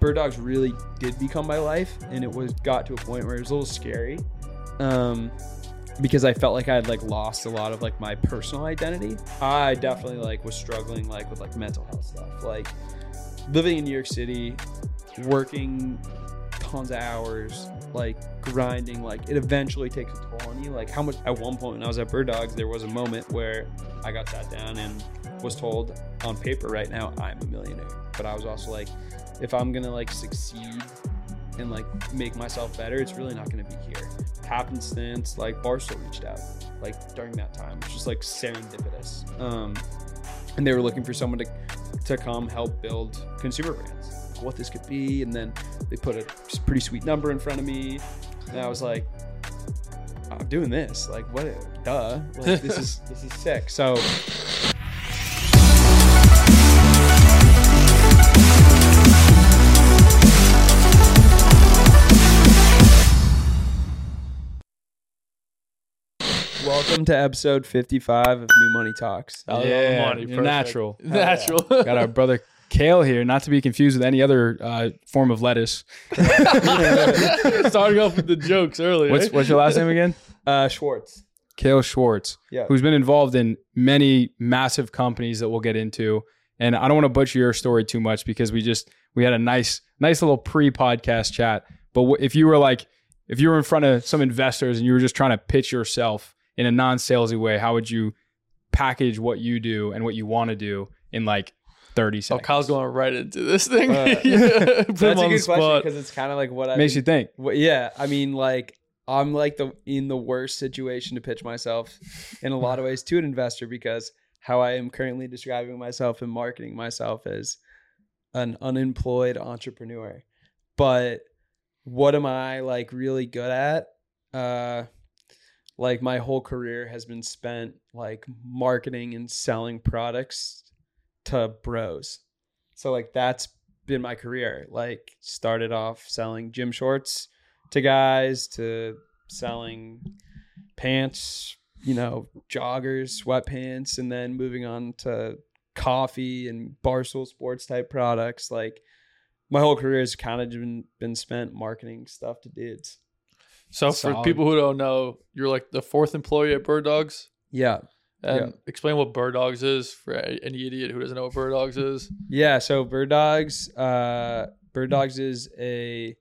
bird dogs really did become my life and it was got to a point where it was a little scary um because i felt like i had like lost a lot of like my personal identity. I definitely like was struggling like with like mental health stuff like living in new york city working tons of hours like grinding like it eventually takes a toll on you like how much at one point when i was at bird dogs there was a moment where i got sat down and was told on paper right now i'm a millionaire. But i was also like if i'm gonna like succeed and like make myself better it's really not gonna be here. Happenstance like barstool reached out like during that time it's just like serendipitous. Um and they were looking for someone to to come help build consumer brands like what this could be and then they put a pretty sweet number in front of me and i was like i'm doing this like what duh like this is this is sick. So Welcome to episode 55 of New Money Talks. Oh, yeah, money, you're perfect. natural. Natural. Got our brother Cael here, not to be confused with any other uh, form of lettuce. Starting off with the jokes earlier. What's what's your last name again? Uh, Schwartz. Cael Schwartz, Yeah. who's been involved in many massive companies that we'll get into. And I don't want to butcher your story too much because we just we had a nice nice little pre-podcast chat. But if you were like if you were in front of some investors and you were just trying to pitch yourself in a non-salesy way, how would you package what you do and what you want to do in like 30 seconds? Oh, seconds? Kyle's going right into this thing. Uh, Yeah, That's a good question because it's kind of like what I Makes you think. Well, yeah, I mean, like I'm like the in the worst situation to pitch myself in a lot of ways to an investor because how I am currently describing myself and marketing myself as an unemployed entrepreneur. But what am I like really good at? Uh like my whole career has been spent like marketing and selling products to bros. So like that's been my career. Like started off selling gym shorts to guys to selling pants, you know, joggers, sweatpants, and then moving on to coffee and Barstool Sports type products. Like my whole career has kind of been been spent marketing stuff to dudes. So for people who don't know, you're like the fourth employee at Bird Dogs. Yeah. And Yeah. explain what Bird Dogs is for any idiot who doesn't know what Bird Dogs is. Yeah, so Bird Dogs, uh, Bird Dogs is a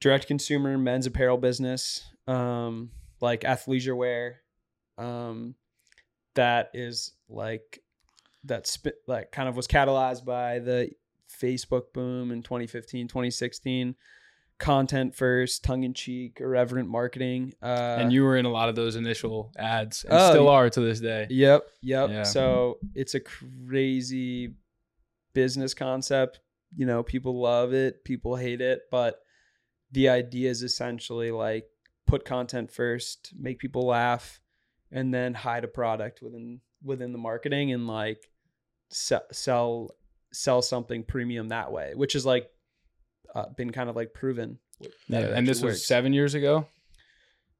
direct consumer men's apparel business, um, like athleisure wear, um, that is like that sp- like kind of was catalyzed by the Facebook boom in 2015, 2016. Content first, tongue in cheek, irreverent marketing. Uh, and you were in a lot of those initial ads and Oh, still are to this day. Yep, yep. Yeah. So it's a crazy business concept. You know, people love it, people hate it, but the idea is essentially like put content first, make people laugh, and then hide a product within within the marketing and like sell sell, sell something premium that way, which is like uh, been kind of like proven. Yeah, and this actually was seven years ago.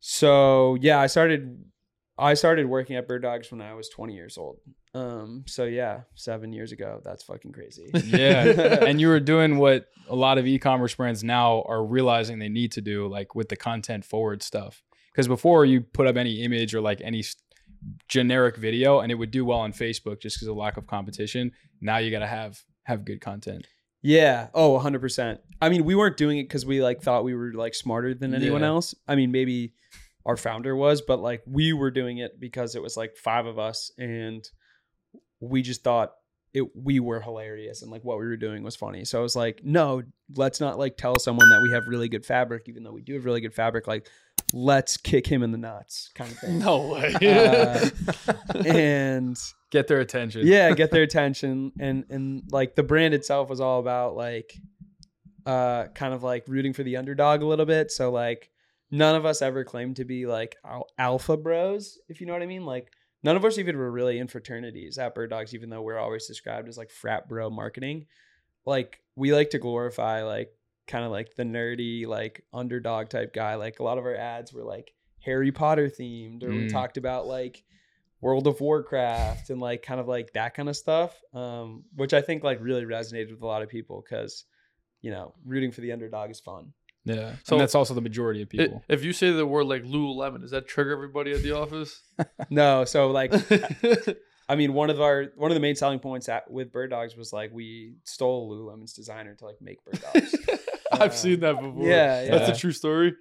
So yeah, I started I started working at Bird Dogs when I was 20 years old. Um, so yeah, seven years ago. That's fucking crazy. Yeah, and you were doing what a lot of e-commerce brands now are realizing they need to do, like with the content forward stuff. Because before you put up any image or like any s- generic video, and it would do well on Facebook just because of lack of competition. Now you got to have have good content. Yeah. Oh, 100%. I mean, we weren't doing it because we like thought we were like smarter than anyone Yeah. else. I mean, maybe our founder was, but like we were doing it because it was like five of us and we just thought it we were hilarious and like what we were doing was funny. So I was like, no, let's not like tell someone that we have really good fabric, even though we do have really good fabric. Like, let's kick him in the nuts, kind of thing. No way. Uh, and Get their attention. yeah get their attention. And and like the brand itself was all about like uh kind of like rooting for the underdog a little bit. So like none of us ever claimed to be like alpha bros if you know what i mean. Like none of us even were really in fraternities at bird dogs even though we're always described as like frat bro marketing. Like we like to glorify like kind of like the nerdy like underdog type guy. Like a lot of our ads were like harry potter themed or we Mm. talked about like World of Warcraft and like kind of like that kind of stuff, um, which I think like really resonated with a lot of people because you know, rooting for the underdog is fun. Yeah. So- So that's also the majority of I- people. If you say the word like Lululemon, does that trigger everybody at the office? No, so like I mean, one of our one of the main selling points at, with Bird Dogs was like we stole Lululemon's designer to like make Bird Dogs. I've seen that before. Yeah, that's yeah. a true story.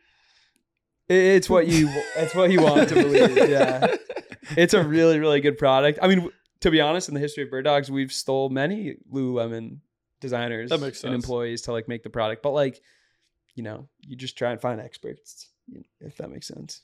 It- it's what you it's what you want to believe. Yeah, it's a really really good product. I mean, to be honest, in the history of Bird Dogs, we've stole many Lululemon designers and employees to like make the product, but like, you know, you just try and find experts, if that makes sense.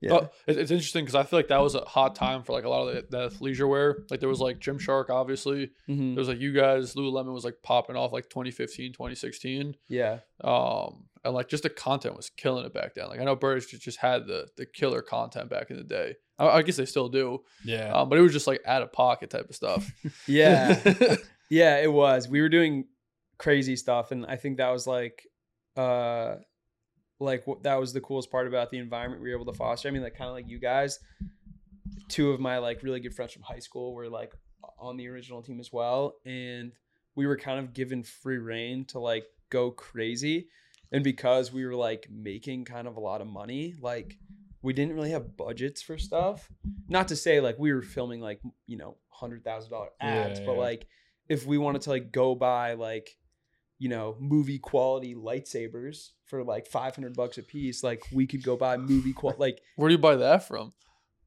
Yeah. Oh, it- it's interesting because I feel like that was a hot time for like a lot of the, the leisure wear. Like there was like Gymshark, obviously. Mhm. There was like you guys, Lululemon was like popping off like 2015, 2016. Yeah. Um, and like just the content was killing it back then. Like I know Birds just, just had the the killer content back in the day. I, I guess they still do. yeah. Um, but it was just like out of pocket type of stuff. Yeah. Yeah, it was. We were doing crazy stuff, and I think that was like, uh, like what that was the coolest part about the environment we were able to foster. I mean, like kind of like you guys. Two of my like really good friends from high school were like on the original team as well, and we were kind of given free reign to like go crazy, and because we were like making kind of a lot of money, like we didn't really have budgets for stuff. Not to say like we were filming like you know hundred thousand dollar ads, Yeah, but yeah. like if we wanted to like go buy like you know movie quality lightsabers for like 500 bucks a piece like we could go buy movie qual like Where do you buy that from?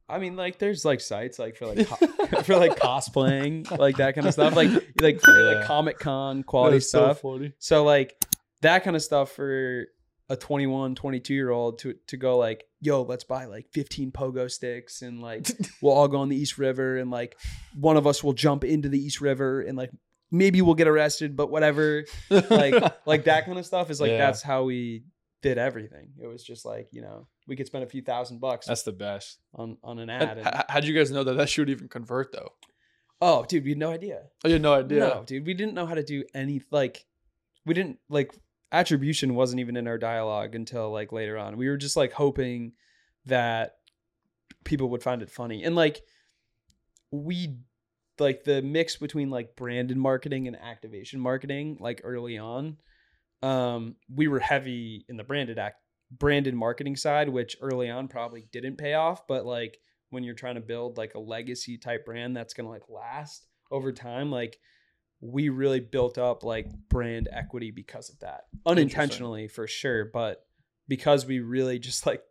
i mean like there's like sites like for like co- for like cosplaying like that kind of stuff like like for Yeah. like comic con quality That's so stuff so like that kind of stuff for a 21 22 year old to to go like yo let's buy like 15 pogo sticks and like we'll all go on the east river and like one of us will jump into the east river and like maybe we'll get arrested but whatever like like that kind of stuff is like Yeah. that's how we did everything it was just like you know we could spend a few thousand bucks That's the best. on on an ad and, h- how'd you guys know that that should even convert though? oh dude we had no idea Oh, you had no idea. No, dude, we didn't know how to do any like we didn't like attribution wasn't even in our dialogue until like later on. We were just like hoping that people would find it funny. And like we like the mix between like branded marketing and activation marketing like early on um we were heavy in the branded act branded marketing side which early on probably didn't pay off but like when you're trying to build like a legacy type brand that's going to like last over time like we really built up like brand equity because of that. Unintentionally for sure but because we really just like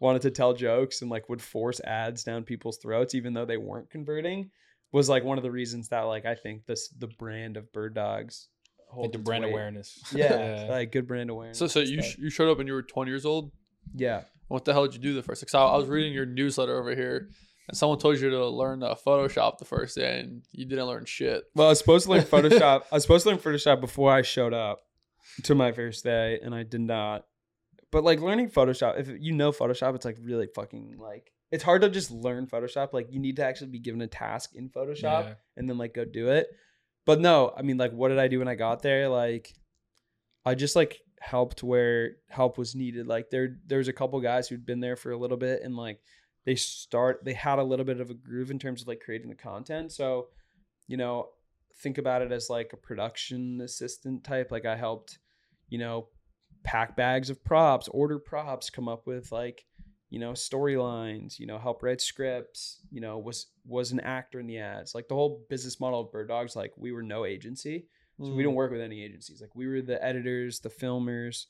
wanted to tell jokes and like would force ads down people's throats even though they weren't converting was like one of the reasons that like I think this the brand of bird dogs holds Like the its brand weight. awareness. Yeah, like good brand awareness. So so you sh- you showed up and you were 20 years old. yeah. What the hell did you do the first? Because I, I was reading your newsletter over here, and someone told you to learn uh, Photoshop the first day, and you didn't learn shit. Well, I was supposed to learn Photoshop. I was supposed to learn Photoshop before I showed up to my first day, and I did not. But like learning Photoshop, if you know Photoshop, it's like really fucking like it's hard to just learn Photoshop. Like you need to actually be given a task in Photoshop Yeah. and then like go do it. But no, I mean like what did I do when I got there? Like I just like helped where help was needed. Like there there's a couple guys who'd been there for a little bit and like they start they had a little bit of a groove in terms of like creating the content. So, you know, think about it as like a production assistant type. Like I helped, you know, pack bags of props, order props, come up with like, you know, storylines, you know, help write scripts, you know, was was an actor in the ads. Like the whole business model of Bird Dogs, like we were no agency. So we don't work with any agencies. Like we were the editors, the filmers,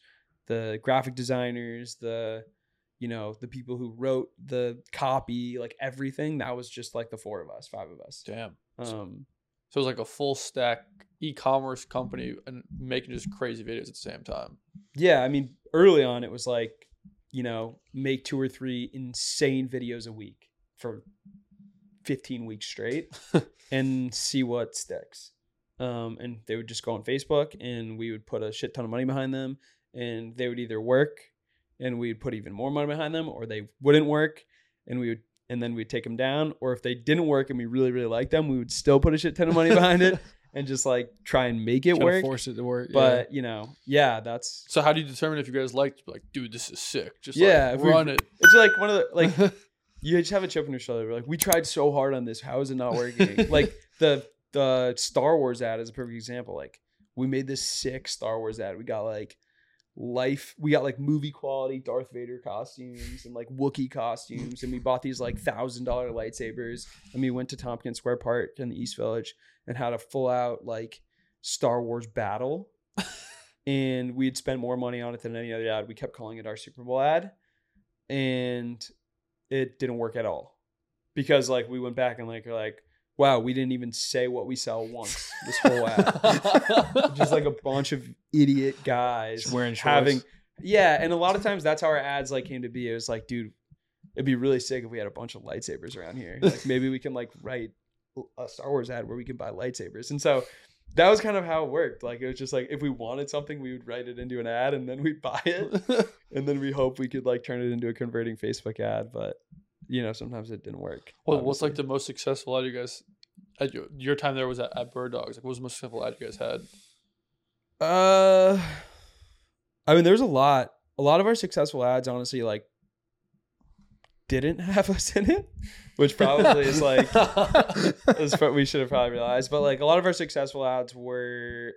the graphic designers, the you know, the people who wrote the copy, like everything. That was just like the four of us, five of us. Damn. Um So it was like a full stack e-commerce company and making just crazy videos at the same time. yeah, I mean, early on it was like, you know, make two or three insane videos a week for 15 weeks straight and see what sticks. Um, and they would just go on Facebook and we would put a shit ton of money behind them and they would either work and we'd put even more money behind them or they wouldn't work and we would and then we'd take them down or if they didn't work and we really really liked them we would still put a shit ton of money behind it and just like try and make it work force it to work. yeah. but you know yeah that's So how do you determine if you guys liked like, dude, this is sick? Just Yeah, like run it. it's like one of the like you just have a chip on your shoulder. We're like, we tried so hard on this. How is it not working? like the the Star Wars ad is a perfect example. Like we made this sick Star Wars ad. We got like life we got like movie quality Darth Vader costumes and like Wookiee costumes and we bought these like thousand dollar lightsabers and we went to Tompkins Square Park in the East Village and had a full out like Star Wars battle and we'd spent more money on it than any other ad. We kept calling it our Super Bowl ad and it didn't work at all because like we went back and like like wow we didn't even say what we sell once this whole ad just like a bunch of idiot guys Just wearing having yeah and a lot of times that's how our ads like came to be. It was like dude it'd be really sick if we had a bunch of lightsabers around here. Like maybe we can like write a star wars ad where we can buy lightsabers. And so that was kind of how it worked. Like it was just like if we wanted something we would write it into an ad and then we'd buy it. And then we hope we could like turn it into a converting facebook ad but you know sometimes it didn't work Well, what's like the most successful ad you guys at your, your time there was at, at Bird Dogs? Like, what was the most successful ad you guys had? Uh, I mean, there's a lot. A lot of our successful ads, honestly, like didn't have us in it, which probably is like is what we should have probably realized. But like a lot of our successful ads were,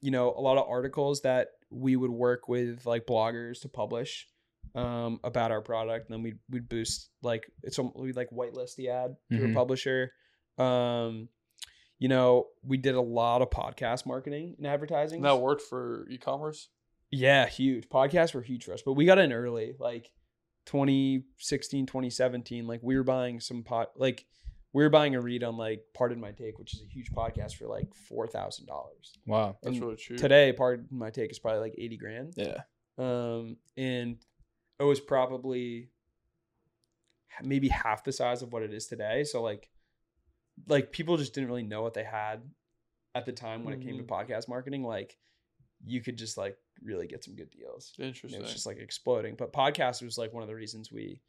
you know, a lot of articles that we would work with like bloggers to publish um, about our product, and then we'd we'd boost like it's we'd like whitelist the ad to Mhm. a publisher. Um, you know, we did a lot of podcast marketing and advertising. And that worked for e-commerce. Yeah, huge. Podcasts were huge for us, but we got in early, like 2016, 2017. Like we were buying some pot, like we were buying a read on like Pardon My Take, which is a huge podcast for like four thousand dollars. Wow. That's And really true. Today, Pardon My Take is probably like eighty grand. yeah. Um, and it was probably maybe half the size of what it is today. So like, like people just didn't really know what they had at the time when it came to Mhm. podcast marketing. Like, you could just like really get some good deals. Interesting. it was just like exploding. But podcast was like one of the reasons we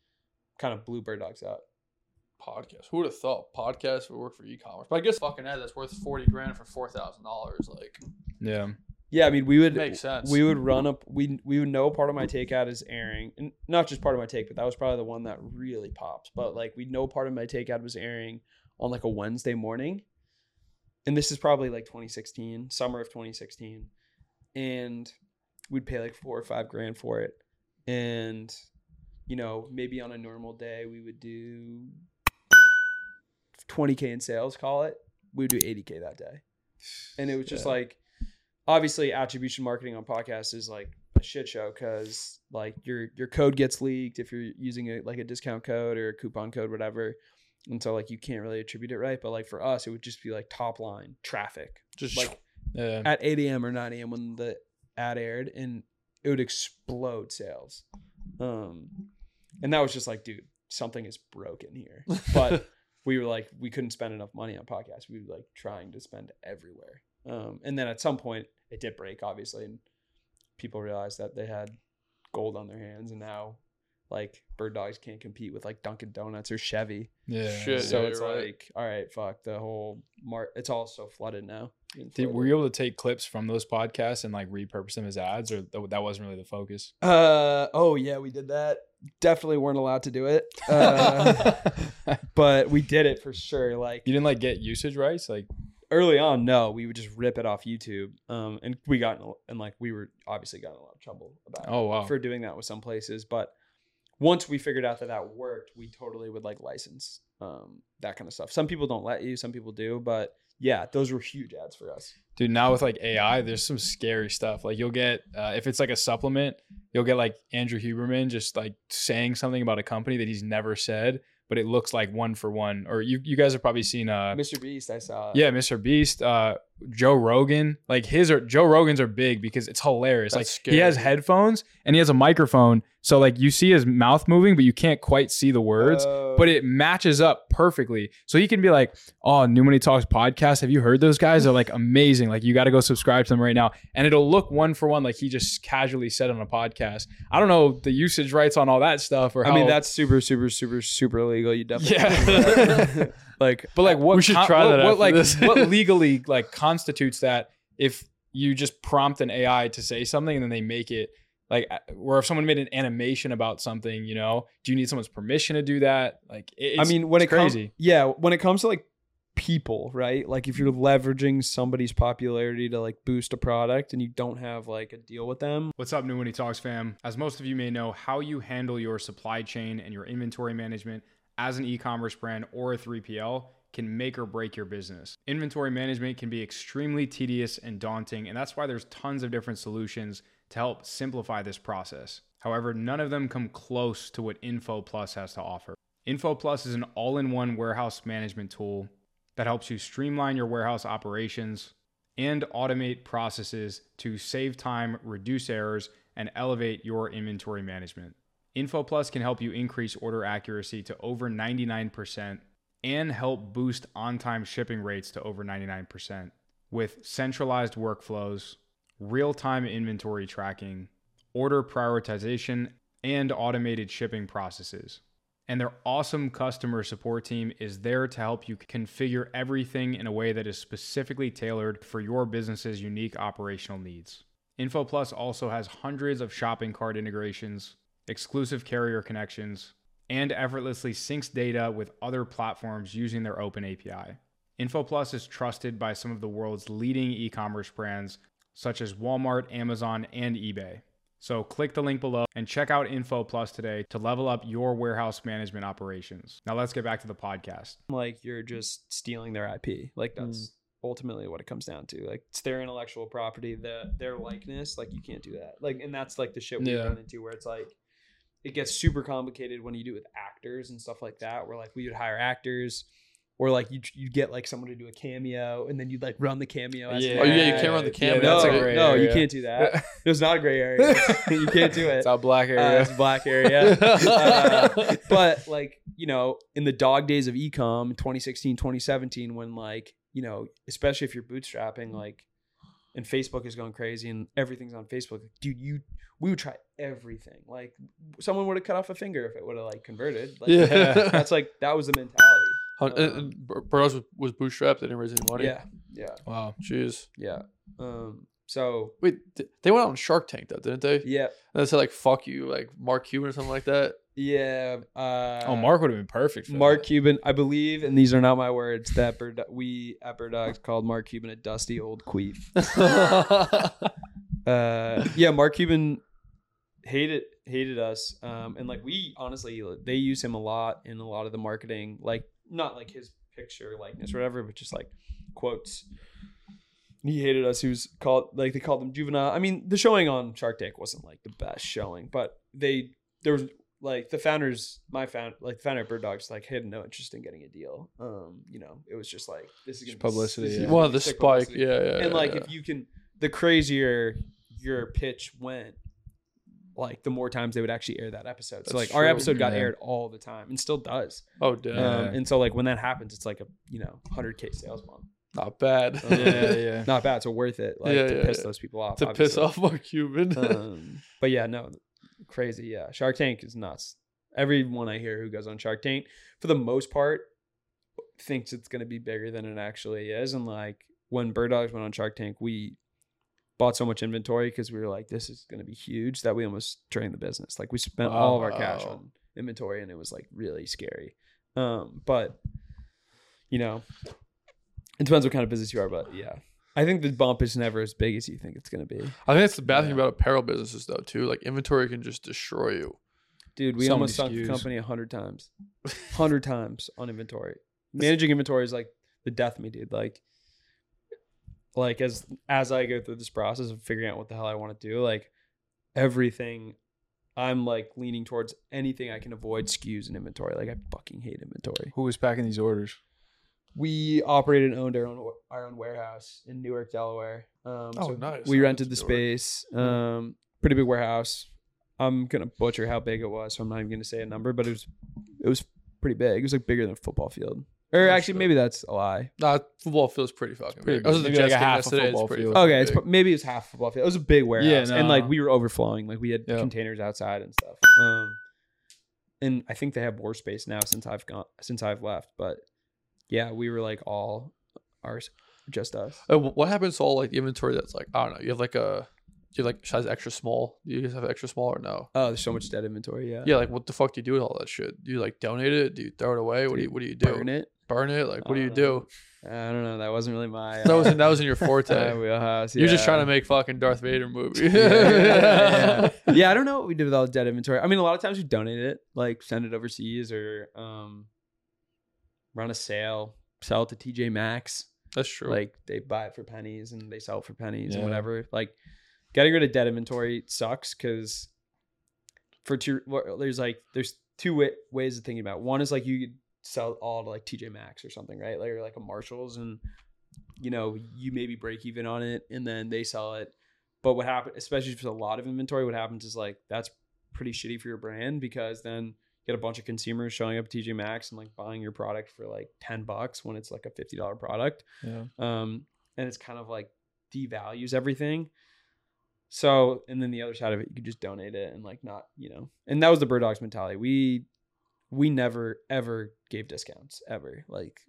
kind of blew Bird Dogs out. podcast. Who would have thought podcast would work for e-commerce? But I guess fucking ad that's worth forty grand for four thousand dollars. Like Yeah. Yeah, I mean, we would makes sense. we would run up. We we would know part of my takeout is airing, and not just Pardon My Take, but that was probably the one that really popped. But like we know part of my takeout was airing on like a Wednesday morning, and this is probably like 2016, summer of 2016, and we'd pay like four or five grand for it, and you know maybe on a normal day we would do 20k in sales, call it. We would do 80k that day and it was just Yeah. like obviously attribution marketing on podcasts is like a shit show because like your your code gets leaked if you're using a like a discount code or a coupon code whatever. And so like you can't really attribute it right but like for us it would just be like top line traffic. Just like Yeah. at 8 a.m or 9 a.m when the ad aired and it would explode sales. Um and that was just like dude something is broken here. But we were like we couldn't spend enough money on podcasts. We were like trying to spend everywhere um and then at some point it did break obviously and people realized that they had gold on their hands and now like bird dogs can't compete with like dunkin donuts or chevy Yeah. Shit. so yeah, it's you're right. like all right fuck the whole mar it's all so flooded now Did, were you able to take clips from those podcasts and like repurpose them as ads, or th- that wasn't really the focus? Uh oh yeah, we did that. Definitely weren't allowed to do it, uh, but we did it for sure. Like you didn't like get usage rights, like early on, no, we would just rip it off YouTube, um, and we got in, and like we were obviously got in a lot of trouble about oh wow, for doing that with some places. But once we figured out that that worked, we totally would like license um, that kind of stuff. Some people don't let you, some people do, but yeah, those were huge ads for us. dude. Now with like AI, there's some scary stuff. Like you'll get uh, if it's like a supplement, you'll get like Andrew Huberman just like saying something about a company that he's never said, but it looks like one for one. Or you you guys have probably seen uh Mr. Beast, I saw. yeah, Mr. Beast, uh, Joe Rogan. Like his are Joe Rogan's are big because it's hilarious. That's like he has headphones and he has a microphone, so like you see his mouth moving, but you can't quite see the words. Oh. But it matches up perfectly. So he can be like, "Oh, New Money Talks podcast. Have you heard those guys? They're like amazing. Like you got to go subscribe to them right now." And it'll look one for one, like he just casually said on a podcast. I don't know the usage rights on all that stuff, or I mean, that's super, super, super, super illegal. You definitely Yeah. like, But like, what We should con- try what, that What after like this. what legally like constitutes that if you just prompt an AI to say something and then they make it like, uh, or if someone made an animation about something, you know, do you need someone's permission to do that? Like, it- I mean, when it's it comes, crazy. yeah, when it comes to like people, right? Like if you're leveraging somebody's popularity to like boost a product and you don't have like a deal with them, What's up, New Money Talks fam? As most of you may know, how you handle your supply chain and your inventory management as an e commerce brand or a 3PL can make or break your business. Inventory management can be extremely tedious and daunting, and that's why there's tons of different solutions to help simplify this process. However, none of them come close to what InfoPlus has to offer. InfoPlus is an all in one warehouse management tool that helps you streamline your warehouse operations and automate processes to save time, reduce errors, and elevate your inventory management. InfoPlus can help you increase order accuracy to over 99% and help boost on time shipping rates to over 99% with centralized workflows, real time inventory tracking, order prioritization, and automated shipping processes. And their awesome customer support team is there to help you configure everything in a way that is specifically tailored for your business's unique operational needs. InfoPlus also has hundreds of shopping cart integrations, exclusive carrier connections, and effortlessly syncs data with other platforms using their open API. InfoPlus is trusted by some of the world's leading e commerce brands such as Walmart, Amazon, and eBay. So click the link below and check out InfoPlus today to level up your warehouse management operations. Now let's get back to the podcast. like you're just stealing their IP. Like mm. that's ultimately what it comes down to. Like it's their intellectual property, the their likeness. Like you can't do that. Like and that's like the shit we Yeah. run into where it's like it gets super complicated when you do it with actors and stuff like that. Where like we would hire actors. Or like you you get like someone to do a cameo and then you'd like run the cameo. As Oh, yeah, you can't run the cameo. No, That's a gray no, you can't do that. There's not a gray area. you can't do it. It's a black Uh, area. it's a black area. Uh, but like, you know, in the dog days of ecom 2016, 2017, when like, you know, especially if you're bootstrapping, like, and Facebook is going crazy and everything's on Facebook, dude, you we would try everything. Like someone would have cut off a finger if it would have like converted. Like, Yeah. That's like that was the mentality. Hun- and- and Bird Dogs was, was bootstrapped. They didn't raise any money. Yeah. Yeah. wow. Jeez. Yeah. Um so Wait, they went on Shark Tank though, didn't they? yeah. And they said like "fuck you," like Mark Cuban or something like that. Yeah. Uh oh, Mark would have been perfect. For Mark that. Cuban, I believe, and these are not my words, that Bird, we at Bird Dogs called Mark Cuban a dusty old queef. Uh, yeah, Mark Cuban hated hated us, um, and like we honestly, they use him a lot in a lot of the marketing, like not like his picture likeness or whatever, but just like quotes. He hated us. He was called like they called him juvenile. I mean, the showing on Shark Tank wasn't like the best showing, but they there was like the founders, my found like the founder of Bird Dogs, like had no interest in getting a deal. Um, you know, it was just like this is gonna Just publicity, Be, this is yeah. gonna One be the spike. publicity. Yeah, yeah. and yeah, like yeah. if you can, the crazier your pitch went, like the more times they would actually air that episode. so That's like our true. episode got Yeah. aired all the time and still does. oh damn, Um, and so like when that happens, it's like a you know 100k sales month. not bad. yeah, yeah. Not bad. So worth it. Like Yeah, to yeah, piss yeah. those people off. to piss off Mark Cuban. um, but yeah, no, crazy. Yeah, Shark Tank is nuts. Everyone I hear who goes on Shark Tank, for the most part, thinks it's going to be bigger than it actually is. And like when Bird Dogs went on Shark Tank, we bought so much inventory because we were like, this is going to be huge that we almost drained the business. Like we spent all of our cash on inventory, and it was like really scary. Um, but you know, it depends what kind of business you are. But yeah. I think the bump is never as big as you think it's going to be. I think that's the bad thing about apparel businesses though too. Like inventory can just destroy you. Dude, we almost sunk the company a hundred times, hundred times on inventory. Managing inventory is like the death of me, dude. Like, like as as I go through this process of figuring out what the hell I want to do, like everything, I'm like leaning towards anything I can avoid SKUs and inventory. Like I fucking hate inventory. Who was packing these orders? We operated and owned our own our own warehouse in Newark, Delaware. Um, Oh, so nice. We rented the Newark. space. Um, pretty big warehouse. I'm gonna butcher how big it was, so I'm not even gonna say a number, but it was it was pretty big. It was like bigger than a football field. Or actually, shit. maybe that's a lie. Nah, football feels pretty fucking pretty big. I was at the big. Maybe Jets like a game half a yesterday. It's football pretty field. fucking Okay, it's big. pro- maybe it was half a football field. It was a big warehouse, and no. like we were overflowing. Like we had Yeah. containers outside and stuff. Um, and I think they have more space now since I've gone since I've left. But yeah, we were like all ours, just us. Uh, wh- what happens to all like the inventory that's like I don't know. You have like a you have like size extra small. Do you guys have extra small or no? Oh, there's so much dead inventory. Yeah, Yeah, like what the fuck do you do with all that shit? Do you like donate it? Do you throw it away? What do you What do you do? burn it. Burn it? Like, what do you don't do? I don't know. That wasn't really my. That uh, was in, that was in your forte. wheelhouse. You're just trying to make fucking Darth Vader movie. yeah, yeah, yeah. Yeah, I don't know what we did with all the dead inventory. I mean, a lot of times we donate it, like send it overseas or um, run a sale, sell it to TJ Maxx. That's true. Like they buy it for pennies and they sell it for pennies and whatever. Like getting rid of dead inventory sucks because for two, there's like there's two ways of thinking about. It. One is like you sell all to like TJ Maxx or something, right? Like or like a Marshalls and you know you maybe break even on it and then they sell it. But what happens, especially if there's a lot of inventory, what happens is like that's pretty shitty for your brand because then you get a bunch of consumers showing up at TJ Maxx and like buying your product for like 10 bucks when it's like a $50 product yeah. um, and it's kind of like devalues everything. So, and then the other side of it, you could just donate it and like not, you know, and that was the Bird Dogs mentality. We we never ever gave discounts ever, like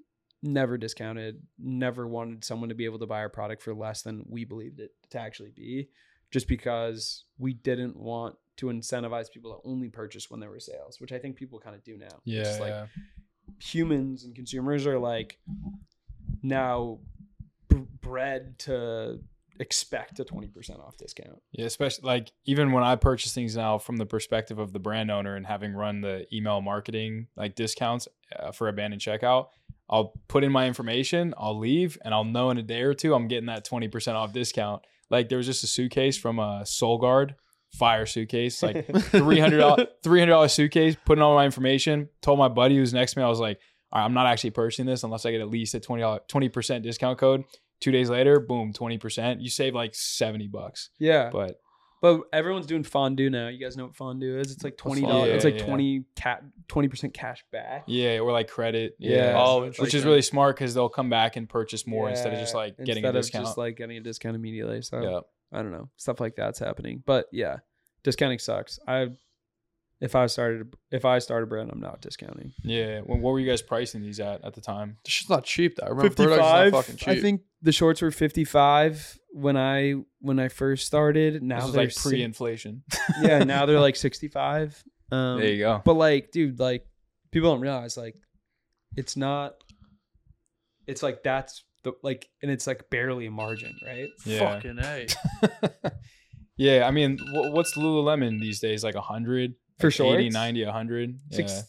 never discounted, never wanted someone to be able to buy our product for less than we believed it to actually be, just because we didn't want to incentivize people to only purchase when there were sales, which I think people kind of do now. Yeah, just like yeah. humans and consumers are like now b- bred to expect a 20% off discount. Yeah, especially like even when I purchase things now from the perspective of the brand owner and having run the email marketing like discounts uh, for abandoned checkout, I'll put in my information, I'll leave, and I'll know in a day or two I'm getting that 20% off discount. Like there was just a suitcase from a Soul Guard fire suitcase, like $300 $300 suitcase, putting all my information, told my buddy who's next to me, I was like, all right, I'm not actually purchasing this unless I get at least a $20 20% discount code. Two days later, boom, 20%. You save like 70 bucks. Yeah. But, But everyone's doing fondue now. You guys know what fondue is? It's like $20. fondue? it's like yeah. 20 ca- 20% cash back. Yeah, or like credit. Yeah. Yeah. Oh, which is interesting. really smart because they'll come back and purchase more instead of just Yeah, like getting a instead of discount. just like getting a discount immediately. So yeah. I don't know. Stuff like that's happening. But yeah, discounting sucks. I if I started if I started a brand, I'm not discounting. Yeah. What, what were you guys pricing these at at the time? This shit's not cheap though. I remember Bird Dogs is not 55. fucking cheap. I think the shorts were 55 when I when I first started. Now This was they're like si- pre-inflation. yeah, now they're like 65. Um, there you go. But like, dude, like people don't realize like it's not. It's like that's the like, and it's like barely a margin, right? Yeah. fucking a. yeah. I mean, wh- what's Lululemon these days? Like a 100? For like 80, shorts? 90, 100? Six, Yeah.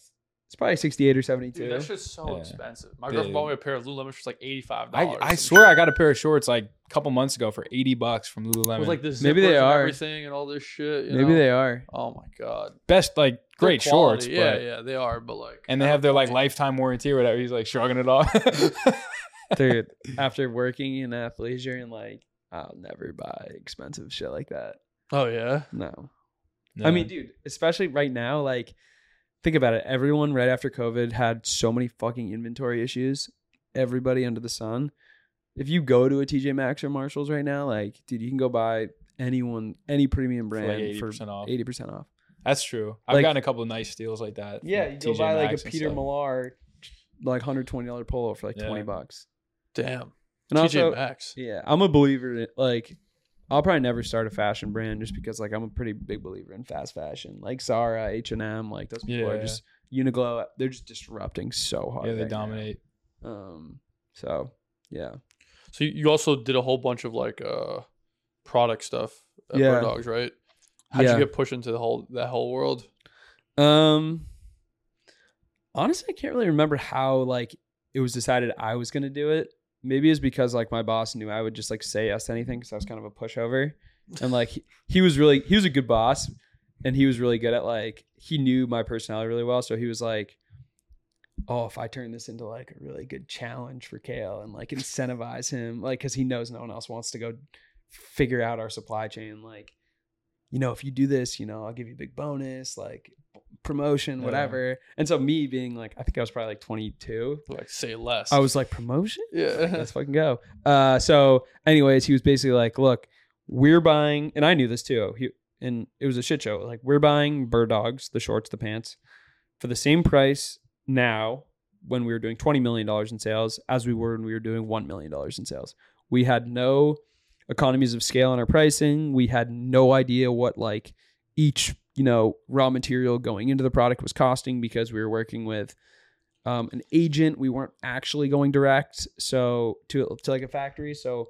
It's probably 68 or 72. Dude, that shit's so Yeah. expensive. My girlfriend bought me a pair of Lululemon for like eighty five I, dollars. I swear I got a pair of shorts like a couple months ago for 80 bucks from Lululemon. with like the Maybe they zippers and are. everything and all this shit. you Maybe know? they are. Oh my god, Best, like great shorts. quality. Yeah, but, yeah, they are. But like, And they have their like think- lifetime warranty or whatever. He's like shrugging it off. Dude, after working in athleisure and like, I'll never buy expensive shit like that. Oh yeah. No. I mean, dude, especially right now, like, think about it. Everyone right after COVID had so many fucking inventory issues. Everybody under the sun. If you go to a TJ Maxx or Marshalls right now, like, dude, you can go buy anyone, any premium brand for 80% off. off. That's true. I've Like- gotten a couple of nice deals like that. Yeah, you go TJ buy like a Peter stuff. Millar, like $120 polo for like Yeah. 20 bucks. Damn. And TJ also, Maxx. Yeah, I'm a believer in like I'll probably never start a fashion brand just because like I'm a pretty big believer in fast fashion. Like Zara, H and M, like those people are just Uniqlo. They're just disrupting so hard. Yeah, they right now. dominate. Um, so yeah, So you- you also did a whole bunch of like uh product stuff at Yeah. Bird Dogs, right? How'd Yeah. you get pushed into the whole that whole world? Um, honestly, I can't really remember how like it was decided I was gonna do it. Maybe it's because like my boss knew I would just like say yes to anything because I was kind of a pushover, and like he, he was really he was a good boss, and he was really good at like he knew my personality really well, so he was like. Oh, if I turn this into like a really good challenge for Cael and like incentivize him, like, cause he knows no one else wants to go figure out our supply chain. Like, you know, if you do this, you know, I'll give you a big bonus, like promotion, Yeah. whatever. And so me being like, I think I was probably like 22. Like say less. I was like, promotion? yeah. Let's fucking go. Uh, so anyways, he was basically like, look, we're buying, and I knew this too. He, and it was a shit show. Like we're buying bird dogs, the shorts, the pants, for the same price now when we were doing $20 million in sales as we were when we were doing $1 million in sales. We had no economies of scale in our pricing. We had no idea what like each, you know, raw material going into the product was costing because we were working with um, an agent. We weren't actually going direct, so to to like a factory. So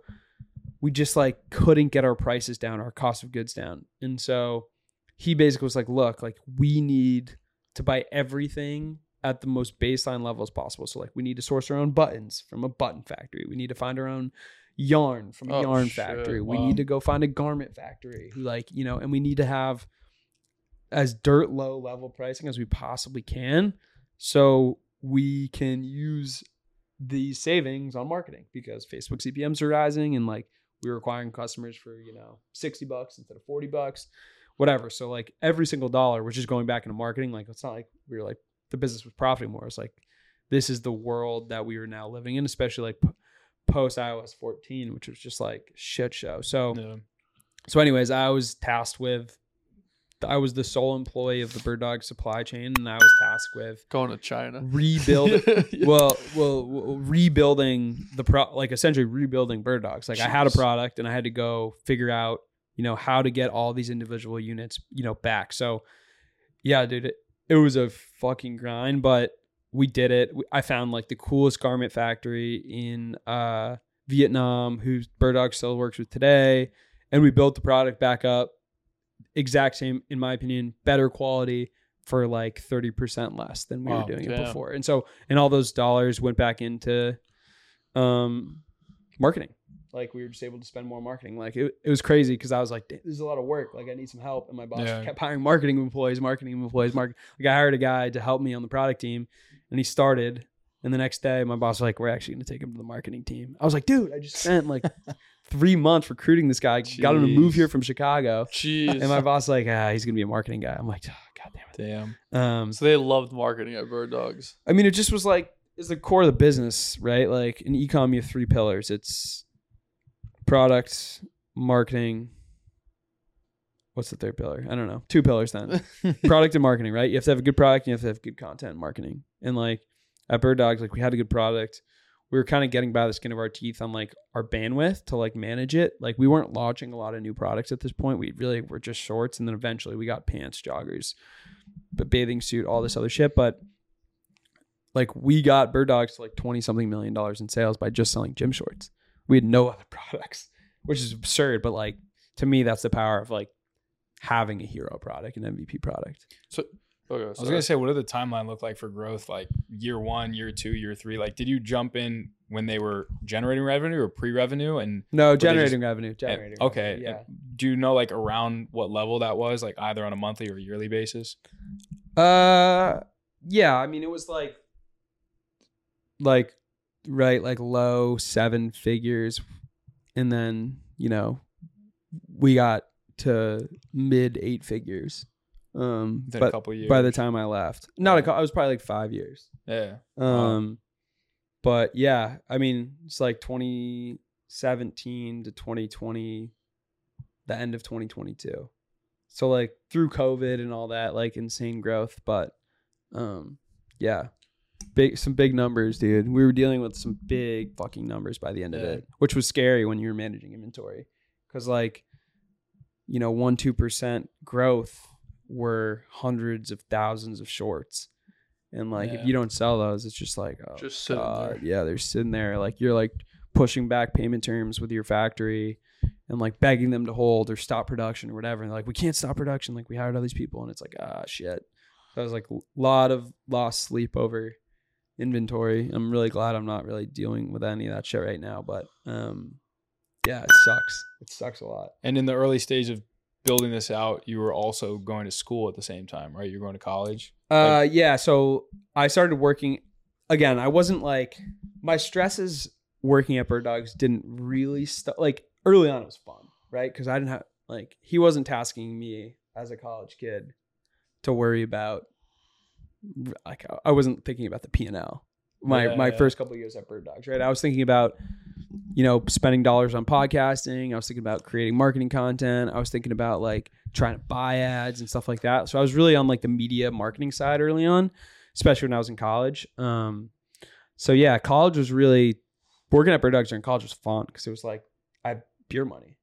we just like couldn't get our prices down, our cost of goods down, and so he basically was like, "Look, like we need to buy everything." At the most baseline level as possible. So, like, we need to source our own buttons from a button factory. We need to find our own yarn from a Oh, yarn shit. factory. We need to go find a garment factory like, you know, and we need to have as dirt low level pricing as we possibly can so we can use the savings on marketing because Facebook CPMs are rising and like we're acquiring customers for, you know, 60 bucks instead of 40 bucks, whatever. So like every single dollar, which is going back into marketing, like it's not like we were like the business was profiting more. It's like this is the world that we are now living in, especially like p- post iOS 14, which was just like shit show. So Yeah. so, anyways, I was tasked with. I was the sole employee of the Bird Dog supply chain, and I was tasked with Going to China. rebuild. Yeah. well, well, rebuilding the pro, like essentially rebuilding Bird Dogs. Like I had a product, and I had to go figure out, you know, how to get all these individual units, you know, back. So, yeah, dude, it, it was a fucking grind, but we did it. I found like the coolest garment factory in uh, Vietnam, who Bird Dog still works with today, and we built the product back up. Exact same, in my opinion, better quality for like 30% less than we Wow, were doing it before. And so, and all those dollars went back into um, marketing. Like we were just able to spend more marketing. Like it, it was crazy because I was like, "Damn, this is a lot of work. Like I need some help. And my boss Yeah. kept hiring marketing employees, marketing employees, market. Like I hired a guy to help me on the product team and he started. And the next day, my boss was like, "We're actually going to take him to the marketing team." I was like, "Dude, I just spent like three months recruiting this guy. Got him to move here from Chicago." Jeez. And my boss like, "Ah, he's to be a marketing guy." I'm like, oh, "God damn Damn. it." Um, so they loved marketing at Bird Dogs. I mean, it just was like it's the core of the business, right? Like in ecom, you have three pillars. It's product, marketing. What's the third pillar? I don't know. Two pillars then. product and marketing, right? You have to have a good product. And you have to have good content and marketing. And like at Bird Dogs, like we had a good product. We were kind of getting by the skin of our teeth on like our bandwidth to like manage it. Like we weren't launching a lot of new products at this point. We really were just shorts, and then eventually we got pants, joggers, but bathing suit, all this other shit. But like we got Bird Dogs to like twenty something million dollars in sales by just selling gym shorts. We had no other products, which is absurd. But like to me, that's the power of like having a hero product, an MVP product. Okay, I was gonna say, what did the timeline look like for growth? Like year one, year two, year three. Like, did you jump in when they were generating revenue or pre-revenue? And No, they generating revenue. Generating. okay, revenue, yeah. Do you know like around what level that was? Like either on a monthly or yearly basis? Uh, yeah. I mean, it was like, like, right, like low seven figures, and then you know, we got to mid eight figures. Um, Within a but couple years. by the time I left, not a, cou- I was probably like five years. yeah. Um, but yeah, I mean, it's like 2017 to 2020, the end of 2022. So like through COVID and all that, like insane growth. But um, yeah, big some big numbers, dude. We were dealing with some big fucking numbers by the end of it, which was scary when you were managing inventory, because like, you know, one two percent growth were hundreds of thousands of shorts. And like Yeah. if you don't sell those, it's just like oh Just sitting God. there. Yeah, they're sitting there like you're like pushing back payment terms with your factory and like begging them to hold or stop production or whatever. And they're like, we can't stop production. Like we hired all these people, and it's like ah shit. So I was like a lot of lost sleep over inventory. I'm really glad I'm not really dealing with any of that shit right now. But um, yeah, it sucks. It sucks a lot. And in the early stage of building this out, you were also going to school at the same time, right? You're going to college. Uh, yeah. So I started working again. I wasn't like my stresses working at Bird Dogs didn't really st- like early on. It was fun, right? Because I didn't have like he wasn't tasking me as a college kid to worry about. Like I wasn't thinking about the P and L. My Yeah, my yeah. first couple of years at Bird Dogs, right? I was thinking about you know spending dollars on podcasting. I was thinking about creating marketing content. I was thinking about like trying to buy ads and stuff like that. So I was really on like the media marketing side early on, especially when I was in college. Um, so yeah, college was really working at Bird Dogs during college was fun because it was like I had beer money,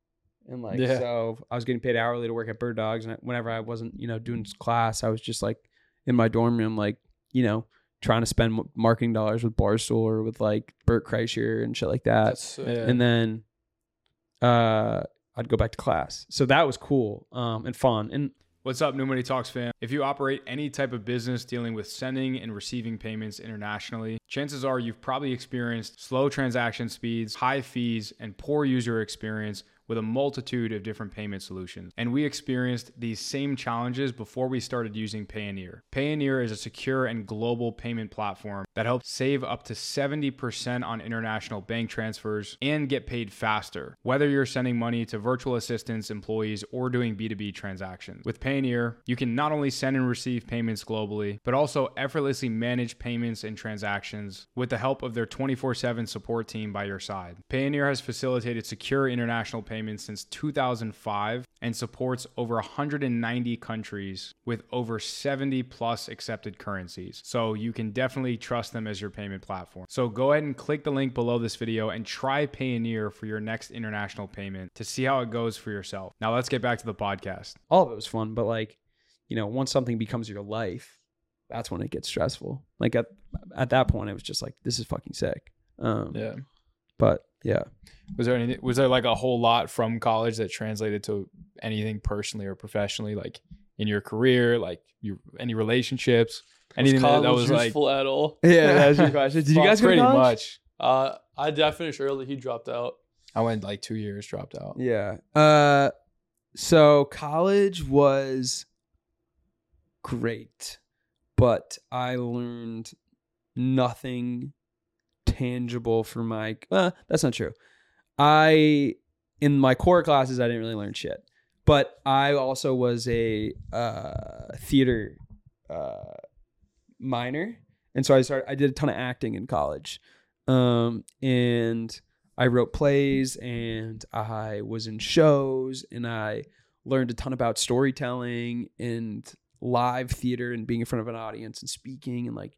and like Yeah. so I was getting paid hourly to work at Bird Dogs, and whenever I wasn't you know doing class, I was just like in my dorm room like you know trying to spend marketing dollars with Barstool or with like Bert Kreischer and shit like that. That's sick. Yeah. and then uh I'd go back to class. So that was cool um and fun. And What's up, New Money Talks fam? If you operate any type of business dealing with sending and receiving payments internationally, chances are you've probably experienced slow transaction speeds, high fees, and poor user experience with a multitude of different payment solutions. And we experienced these same challenges before we started using Payoneer. Payoneer is a secure and global payment platform that helps save up to 70% on international bank transfers and get paid faster, whether you're sending money to virtual assistants, employees, or doing B2B transactions. With Payoneer, you can not only send and receive payments globally, but also effortlessly manage payments and transactions with the help of their 24 7 support team by your side. Payoneer has facilitated secure international payments since 2005 and supports over 190 countries with over 70 plus accepted currencies. So you can definitely trust them as your payment platform. So go ahead and click the link below this video and try Payoneer for your next international payment to see how it goes for yourself. Now let's get back to the podcast. all of it was fun, but like, you know, once something becomes your life, that's when it gets stressful. Like at at that point, it was just like, this is fucking sick. Um, Yeah. But yeah, Was there any was there like a whole lot from college that translated to anything personally or professionally like in your career, like your any relationships, anything that, that college was like useful at all. yeah, that's your question. Did you guys go to pretty much. Uh, I did I finished early. He dropped out. I went like 2 years dropped out. Yeah. Uh, so college was great, but I learned nothing tangible for my. Uh, that's not true. I in my core classes I didn't really learn shit, but I also was a uh, theater uh, minor, and so I started. I did a ton of acting in college, um, and I wrote plays and I was in shows and I learned a ton about storytelling and live theater and being in front of an audience and speaking and like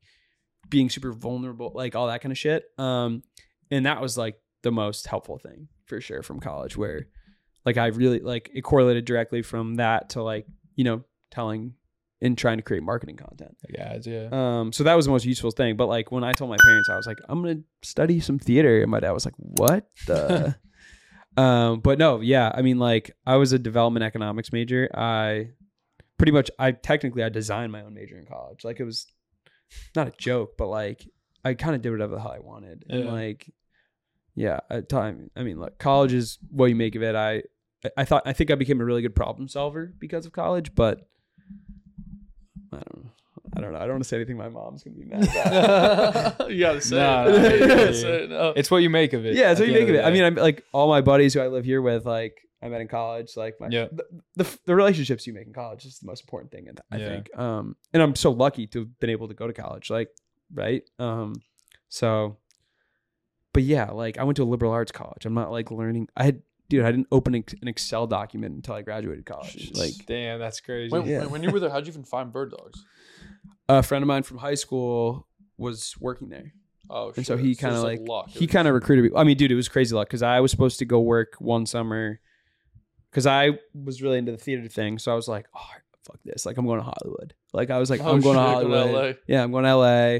being super vulnerable, like all that kind of shit. Um, and that was like the most helpful thing for sure from college where like I really like it correlated directly from that to like, you know, telling and trying to create marketing content. Yeah, yeah. Um, so that was the most useful thing. But like when I told my parents, I was like, I'm gonna study some theater, and my dad was like, What the? um, but no, yeah, I mean, like I was a development economics major. I pretty much, I technically, I designed my own major in college. Like it was not a joke, but like I kind of did whatever the hell I wanted. And Yeah. like, yeah, at time, I mean, like college is what you make of it. I, I thought, I think I became a really good problem solver because of college, but I don't know. I don't know. I don't want to say anything. My mom's gonna be mad about. you gotta say No, it. no, you yeah, gotta say it. No. It's what you make of it. yeah, that's at what you the make of it. I mean. I'm like all my buddies who I live here with, like I met in college. Like my Yeah. the, the the relationships you make in college is the most important thing. I Yeah. think. Um, and I'm so lucky to have been able to go to college. Like, right. Um, so, but yeah, like I went to a liberal arts college. I'm not like learning. I had, dude, I didn't open an an Excel document until I graduated college. Like damn, that's crazy. when, Yeah. when- when you were there, how'd you even find bird dogs? a friend of mine from high school was working there. Oh, and so he kind of just like luck. he kind of recruited me. I mean, dude, it was crazy luck because I was supposed to go work one summer because I was really into the theater thing. So I was like, oh fuck this, like I'm going to Hollywood. Like I was like, Oh, I'm going to going to Hollywood. LA. Yeah, I'm going to LA.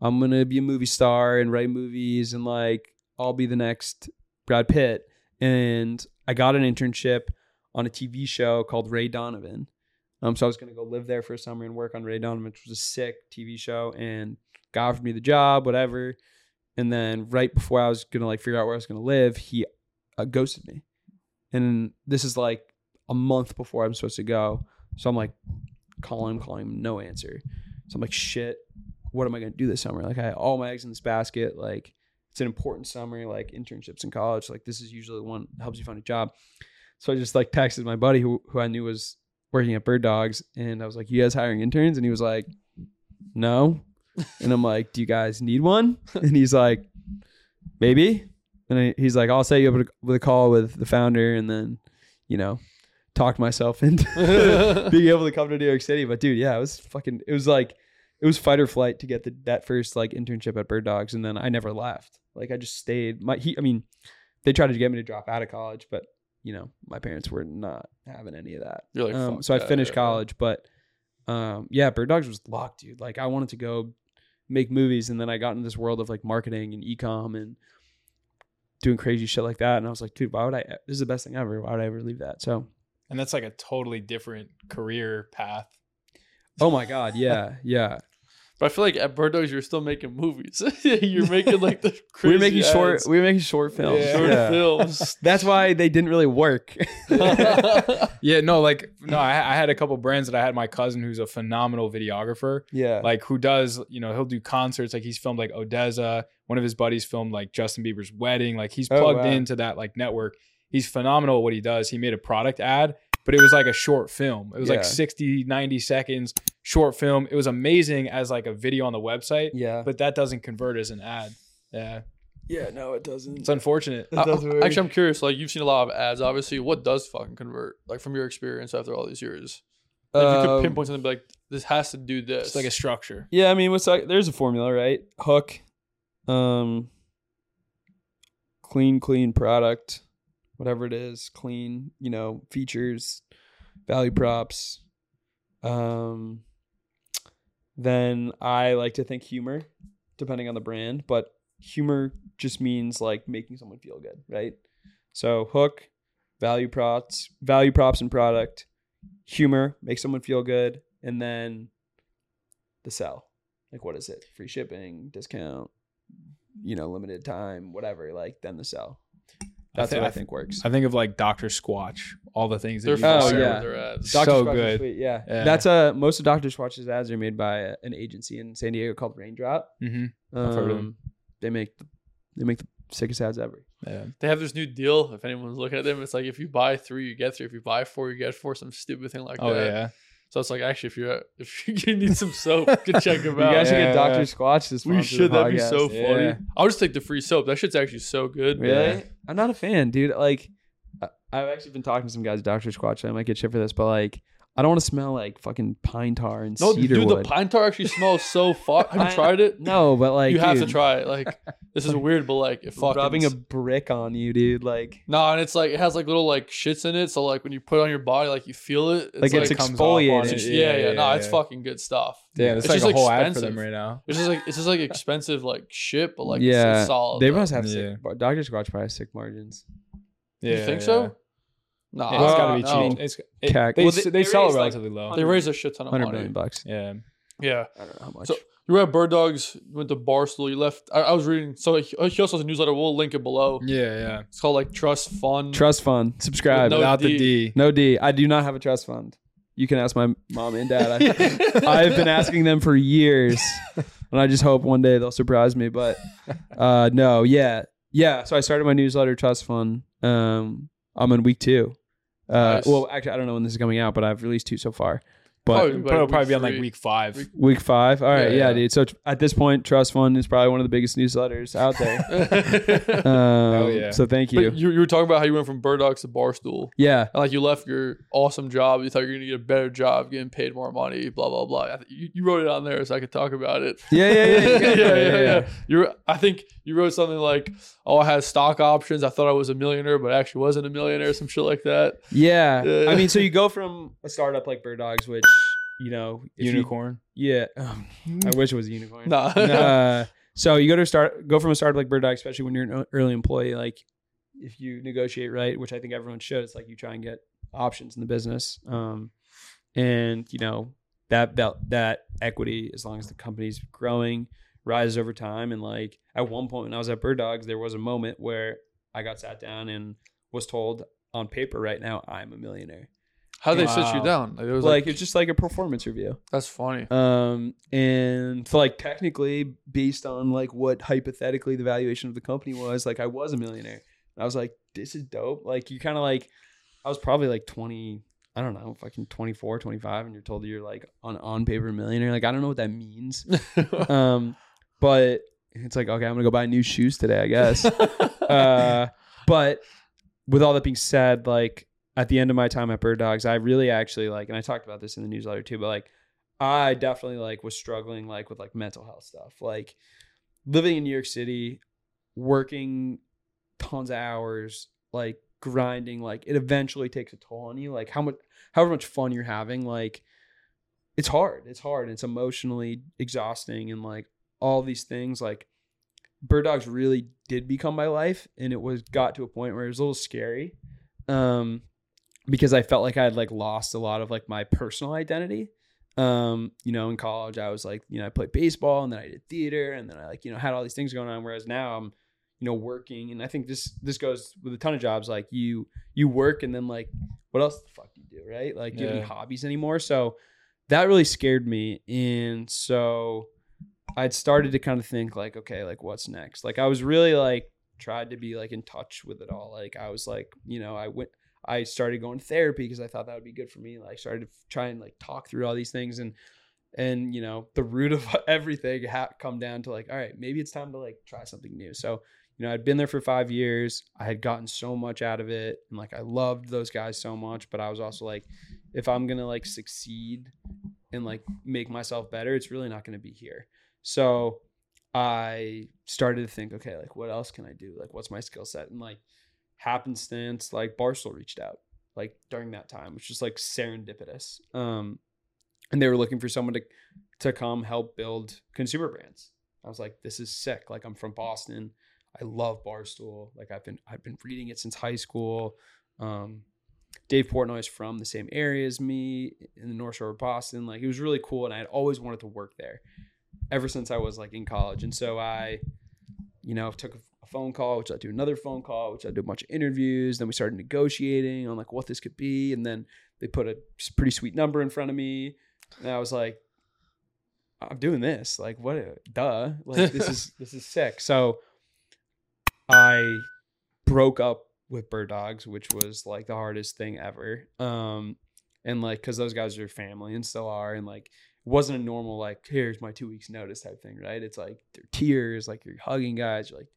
I'm gonna be a movie star and write movies and like I'll be the next Brad Pitt. And I got an internship on a TV show called Ray Donovan. Um, so I was gonna go live there for a summer and work on Ray Donovan, which was a sick TV show, and God offered me the job, whatever. And then right before I was gonna like figure out where I was gonna live, he uh, ghosted me. And this is like a month before I'm supposed to go. So I'm like calling him, calling him, no answer. So I'm like, shit, what am I gonna do this summer? Like I had all my eggs in this basket. Like it's an important summer, like internships in college. Like this is usually the one that helps you find a job. So I just like texted my buddy who who I knew was working at Bird Dogs, and I was like, "You guys hiring interns?" And he was like, "No." And I'm like, "Do you guys need one?" And he's like, "Maybe." And he's like, "I'll set you up with a, call with the founder, and then, you know, talk myself into being able to come to New York City." But dude, yeah, it was fucking. It was like, it was fight or flight to get the, that first like internship at Bird Dogs, and then I never left. Like I just stayed. My he, I mean, they tried to get me to drop out of college, but you know, my parents were not having any of that. Like, Um, so I finished yeah." college, but um, yeah, Bird Dogs was locked, dude. Like I wanted to go make movies, and then I got into this world of like marketing and ecom and doing crazy shit like that. And I was like, dude, why would I? This is the best thing ever. Why would I ever leave that? So, And that's like a totally different career path. oh my god, yeah, yeah. But I feel like at Bird Dogs, you're still making movies. you're making like the crazy. we're crazy making short. We were making short films. Yeah. short Yeah. films. That's why they didn't really work. Yeah, no, like no, I, I had a couple brands that I had my cousin who's a phenomenal videographer, yeah. like who does, you know, he'll do concerts. Like he's filmed like Odesza. One of his buddies filmed like Justin Bieber's wedding. Like he's Oh, plugged wow. into that like network. He's phenomenal at what he does. He made a product ad, but it was like a short film. It was Yeah. like 60, 90 seconds short film. It was amazing as like a video on the website, yeah. but that doesn't convert as an ad. Yeah. yeah. No, it doesn't. It's unfortunate. It I- does work. actually, I'm curious. Like, you've seen a lot of ads. Obviously, what does fucking convert? Like from your experience after all these years, like, if you could Um, pinpoint something, be like this has to do this. It's like a structure. Yeah, I mean, what's like, there's a formula, right? Hook, um, clean, clean product, whatever it is, clean, you know, features, value props. Um, then I like to think humor, depending on the brand, but humor just means like making someone feel good, right? So hook, value props, value props and product, humor, make someone feel good, and then the sell. Like what is it? Free shipping, discount, you know, limited time, whatever. Like then the sell. That's thi- what I I thi- think works. I think of like Dr. Squatch, all the things that they're you Oh, fire yeah. with their ads. Doc- so Squatch is good. sweet, Yeah. Yeah. that's uh most of Doctor Squatch's ads are made by an agency in San Diego called Raindrop. hmm Um, I've heard of 'em. They make the, they make the sickest ads ever. Yeah. They have this new deal. If anyone's looking at them, it's like if you buy three, you get three. If you buy four, you get four. Some stupid thing like Oh that. yeah. So it's like actually, if you're if you need some soap, you can check them out. You out. guys should Yeah. get Doctor Squatch this. Week. We should. That'd be so funny. Yeah. I'll just take the free soap. That shit's actually so good. Really? Yeah. I'm not a fan, dude. Like, I- I've actually been talking to some guys Doctor Squatch. I might get shit for this, but like, I don't want to smell like fucking pine tar and No, cedar dude, wood. the pine tar actually smells so fuck. Have you tried it? no, but like, you have to try it. Like this is weird, but like it fucking rubbing a brick on you, dude. Like, no, and it's like it has like little like shits in it. So like when you put it on your body, like you feel it. Like, it's it comes off on exfoliated. it. It's just- yeah, yeah, no, yeah, it's fucking good stuff. Damn, it's, It's like just a whole ad for them right now. It's just like it's just like expensive like shit, but like yeah, it's, it's solid. they must have Yeah. sick. but Doctor Squatch probably has sick margins. Yeah, you think so? No, Yeah, it's got to be no. cheap. It's, it, CAC. they, Well, they, they- they sell it raise, like, relatively low. They raise a shit ton of Hundred money. million bucks. Yeah. Yeah. I don't know how much. So- You were at Bird Dogs, you went to Barstool, you left. I, I was reading, so he he also has a newsletter. We'll link it below. Yeah, yeah. It's called like Trust Fund. trust fund. Subscribe. No No, Without the D. I do not have a trust fund. You can ask my mom and dad. I, I've been asking them for years, and I just hope one day they'll surprise me. But uh, no, yeah, yeah. So I started my newsletter, Trust Fun. Um, I'm in week two. Uh, Nice. Well, actually, I don't know when this is coming out, but I've released two so far. But Oh, It'll probably, be on like week five. Week- week five. All right, Yeah, yeah, yeah. dude. So at this point, Trust Fun is probably one of the biggest newsletters out there. Um, yeah. So thank you. You, you were talking about how you went from Bird Dogs to Barstool. yeah. And like you left your awesome job. You thought you were going to get a better job, getting paid more money, blah, blah, blah. I th- You, you wrote it on there so I could talk about it. Yeah, yeah, yeah, yeah, yeah, yeah, yeah. You're, I think you wrote something like, "Oh, I had stock options. I thought I was a millionaire, but I actually wasn't a millionaire." Some shit like that. Yeah. Yeah. I mean, so you go from a startup like Bird Dogs, which, you know, if you- Unicorn. yeah. Um, I wish it was a unicorn. Nah. uh, so you go to start, go from a startup like Bird Dogs, especially when you're an early employee, like if you negotiate right, which I think everyone should, it's like you try and get options in the business. Um, and you know, that, that, that equity, as long as the company's growing, rises over time. And like at one point when I was at Bird Dogs, there was a moment where I got sat down and was told on paper right now, I'm a millionaire. How they sit you Wow. down? Like, it was like like, it's just like a performance review. that's funny. Um, and so like technically, based on like what hypothetically the valuation of the company was, like I was a millionaire. And I was like, this is dope. Like you kind of like, I was probably like 20, I don't know, fucking 24, 25, and you're told you're like on on paper millionaire. Like I don't know what that means. um, but it's like okay, I'm gonna go buy new shoes today, I guess. uh, but with all that being said, like at the end of my time at Bird Dogs, I really actually like, and I talked about this in the newsletter too, but like I definitely like was struggling like with like mental health stuff, like living in New York City, working tons of hours, like grinding, like it eventually takes a toll on you. Like how much, however much fun you're having, like it's hard. It's hard. It's emotionally exhausting, and like all these things like bird dogs really did become my life and it was got to a point where it was a little scary um because i felt like i had like lost a lot of like my personal identity. Um you know in college i was like you know i played baseball and then i did theater and then i like you know had all these things going on whereas now i'm you know working. And i think this this goes with a ton of jobs like you you work and then like what else the fuck do you do right? Like do you have any hobbies anymore? So that really scared me. And so i'd started to kind of think like okay like what's next? Like i was really like tried to be like in touch with it all. Like i was like you know i went i started going to therapy because i thought that would be good for me like started to try and like talk through all these things and and you know the root of everything ha- come down to like all right maybe it's time to like try something new. So you know i'd been there for five years. I had gotten so much out of it and like i loved those guys so much but i was also like if i'm gonna like succeed and like make myself better it's really not gonna be here. So i started to think okay like what else can i do? Like what's my skill set? And like happenstance like barstool reached out like during that time which was like serendipitous um and they were looking for someone to to come help build consumer brands. I was like this is sick. Like i'm from boston. I love barstool. Like i've been i've been reading it since high school. Um dave portnoy is from the same area as me in the north shore of boston. Like it was really cool and i had always wanted to work there ever since i was like in college. And so i you know took a, phone call which i do another phone call which i do a bunch of interviews. Then we started negotiating on like what this could be. And then they put a pretty sweet number in front of me. And i was like i'm doing this. Like what a- duh. Like this is this is sick. So i broke up with bird dogs which was like the hardest thing ever. Um and like because those guys are family and still are. And like wasn't a normal like here's my two weeks notice type thing right? It's like they're tears. Like you're hugging guys. You're like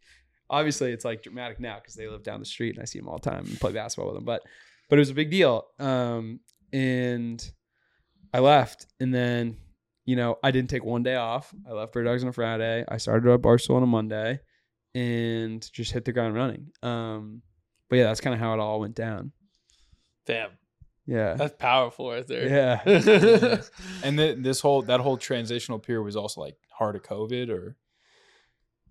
obviously it's like dramatic now because they live down the street and i see them all the time and play basketball with them but but it was a big deal um and i left and then you know i didn't take one day off. I left bird dogs on a friday. I started at barstool on a monday and just hit the ground running um but yeah that's kind of how it all went down. Damn, yeah. That's powerful right there. yeah. And th- this whole that whole transitional period was also like hard of COVID or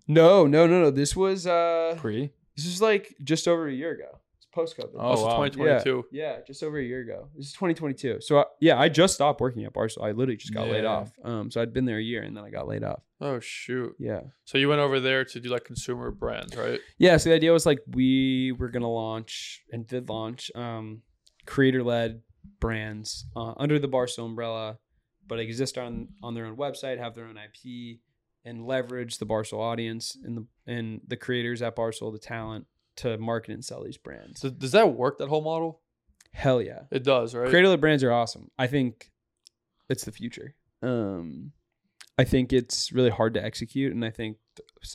no no no no this was uh pre. This is like just over a year ago. It's post COVID. Oh, Also, wow. 2022. Yeah, just over a year ago. This is 2022. So I, yeah, I just stopped working at Barstool. I literally just got laid off. Um, so I'd been there a year and then I got laid off. Oh shoot! Yeah. So you went over there to do like consumer brands, right? Yeah. So the idea was like we were gonna launch and did launch um, creator led brands uh, under the Barstool umbrella, but exist on on their own website, have their own IP, and leverage the Barstool audience and the and the creators at Barstool, the talent to market and sell these brands. So does that work? That whole model? Hell yeah. It does, right? creator led brands are awesome. I think it's the future. Um, I think it's really hard to execute, and I think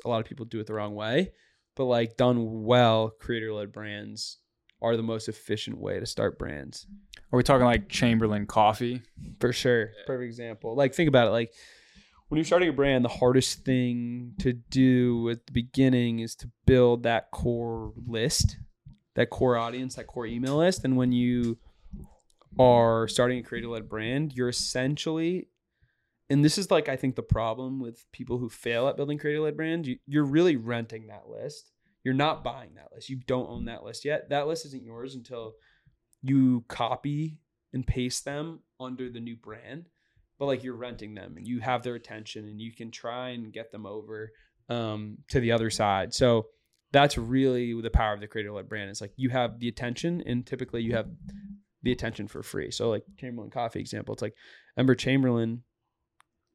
a lot of people do it the wrong way. But like done well, creator led brands are the most efficient way to start brands Are we talking like Chamberlain Coffee? for sure. Perfect example. Like think about it. Like when you're starting a brand, the hardest thing to do at the beginning is to build that core list, that core audience, that core email list. And when you are starting a creator led brand, you're essentially, and this is like I think the problem with people who fail at building creator led brands, you, you're really renting that list. You're not buying that list. You don't own that list yet. That list isn't yours until you copy and paste them under the new brand but like you're renting them and you have their attention and you can try and get them over um, to the other side so that's really the power of the creator led brand it's like you have the attention and typically you have the attention for free so like chamberlain coffee example it's like emma chamberlain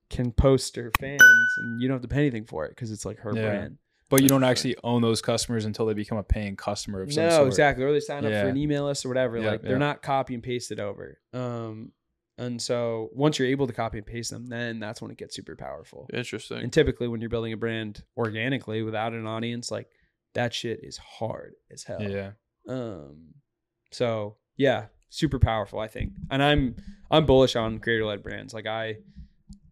can post her fans and you don't have to pay anything for it because it's like her Yeah. brand But you don't actually own those customers until they become a paying customer of some no sort. exactly or they sign up Yeah. for an email list or whatever Yeah, like they're yeah. not copy and pasted over um and so once you're able to copy and paste them then that's when it gets super powerful. Interesting. and typically when you're building a brand organically without an audience like that shit is hard as hell. Yeah. um so yeah super powerful i think. And i'm i'm bullish on creator led brands. Like i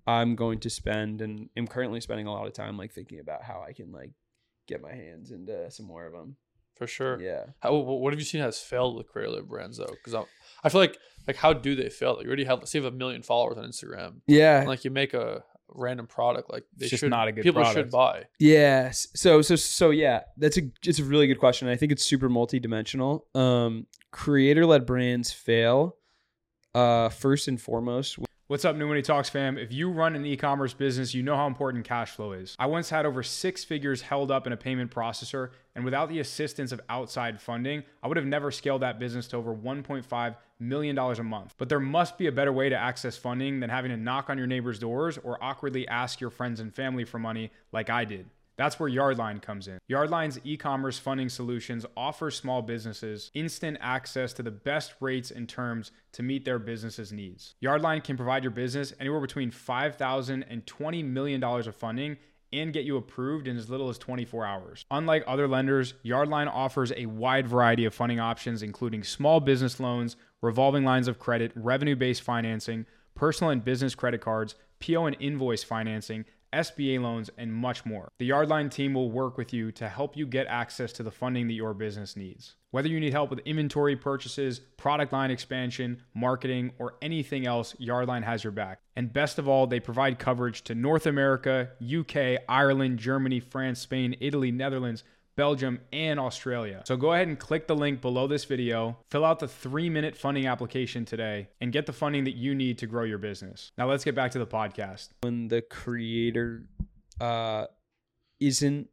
i'm going to spend and am currently spending a lot of time like thinking about how i can like get my hands into some more of them For sure. yeah How, what have you seen has failed with creator led brands though? Because I feel like like how do they fail? Like you already have let's say you have a million followers on Instagram. yeah And, like you make a random product like they It's just should not a good people product. should buy. Yes. So so so yeah, that's a it's a really good question. I think it's super multidimensional. Um creator led brands fail uh first and foremost What's up, New Money Talks fam? If you run an e commerce business, you know how important cash flow is. I once had over six figures held up in a payment processor, and without the assistance of outside funding, I would have never scaled that business to over $1.5 million a month. But there must be a better way to access funding than having to knock on your neighbor's doors or awkwardly ask your friends and family for money like I did. That's where Yardline comes in. Yardline's e commerce funding solutions offer small businesses instant access to the best rates and terms to meet their business's needs. Yardline can provide your business anywhere between $5,000 and $20 million of funding and get you approved in as little as 24 hours. Unlike other lenders, Yardline offers a wide variety of funding options, including small business loans, revolving lines of credit, revenue based financing, personal and business credit cards, PO and invoice financing, SBA loans, and much more. The Yardline team will work with you to help you get access to the funding that your business needs. Whether you need help with inventory purchases, product line expansion, marketing, or anything else, Yardline has your back. And best of all, they provide coverage to North America, UK, Ireland, Germany, France, Spain, Italy, Netherlands, Belgium, and Australia. So go ahead and click the link below this video, fill out the three minute funding application today, and get the funding that you need to grow your business. Now let's get back to the podcast. when the creator uh isn't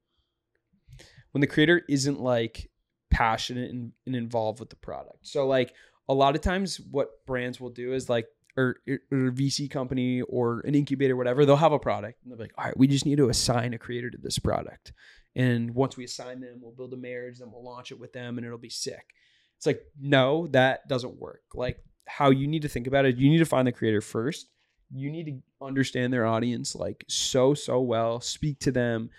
when the creator isn't like passionate and, and involved with the product so like a lot of times what brands will do is like or, or a vc company or an incubator whatever they'll have a product and they'll be like all right we just need to assign a creator to this product and once we assign them we'll build a marriage then we'll launch it with them and it'll be sick. It's like no that doesn't work. Like how you need to think about it you need to find the creator first. You need to understand their audience like so so well speak to them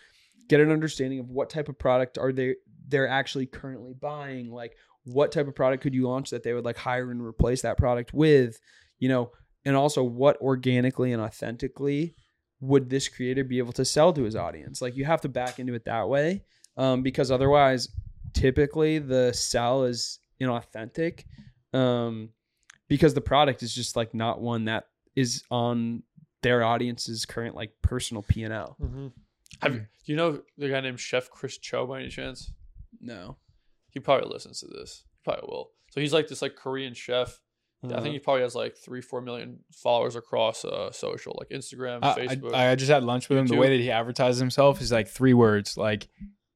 get an understanding of what type of product are they they're actually currently buying like what type of product could you launch that they would like hire and replace that product with you know? And also what organically and authentically would this creator be able to sell to his audience like you have to back into it that way um, because otherwise typically the sell is inauthentic um, because the product is just like not one that is on their audience's current like personal P and L. Mm-hmm. Have you, do you know the guy named Chef Chris Cho by any chance? No, He probably listens to this. He probably will. So he's like this like Korean chef. Uh-huh. I think he probably has like three, four million followers across uh, social, like Instagram, I, Facebook. I, I just had lunch with him. The way that he advertises himself is like three words, like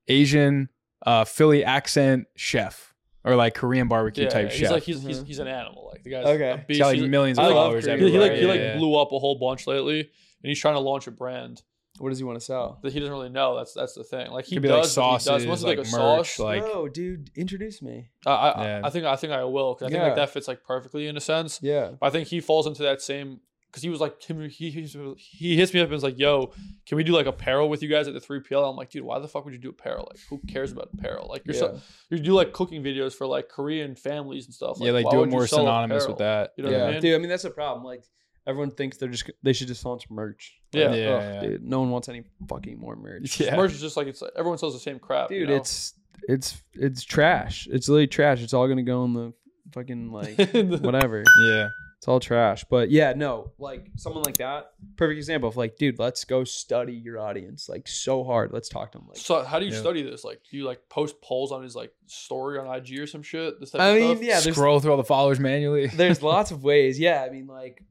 Asian, uh, Philly accent chef, or like Korean barbecue yeah, type he's chef. like he's, he's Mhm. he's an animal. Like the guy's Okay. a He's beast. got like millions I of love followers Korean he, he like he like Yeah, yeah. blew up a whole bunch lately, and he's trying to launch a brand what does he want to sell? that he doesn't really know. That's that's the thing. Like he Could be, like, does, but he does. sauces, Once it's like, like a merch, sauce, like- oh, dude, introduce me. I I, Yeah. I think I think I will because I think Yeah. like that fits like perfectly in a sense. Yeah, But I think he falls into that same because he was like he, he he he hits me up and is like, "Yo, can we do like apparel with you guys at the three PL?" I'm like, "Dude, why the fuck would you do apparel? Like, who cares about apparel? Like, you're so, you do like cooking videos for like Korean families and stuff. yeah, like do it more synonymous apparel? with that. You know yeah, what I mean? dude. I mean, that's the problem. Like, everyone thinks they're just they should just launch merch. Yeah. Like, Yeah, ugh, yeah. dude. No one wants any fucking more merch. Yeah. Merch is just like it's like, everyone sells the same crap. dude. you know? It's it's it's trash. It's literally trash. It's all gonna go in the fucking like whatever. Yeah. It's all trash. But yeah, no, like someone like that, perfect example of like, dude, let's go study your audience like so hard. Let's talk to them. Like, so how do you Yeah. study this? Like, do you like post polls on his like story on IG or some shit? This type I of mean, stuff? yeah, Scroll through all the followers manually. there's lots of ways. Yeah, I mean, like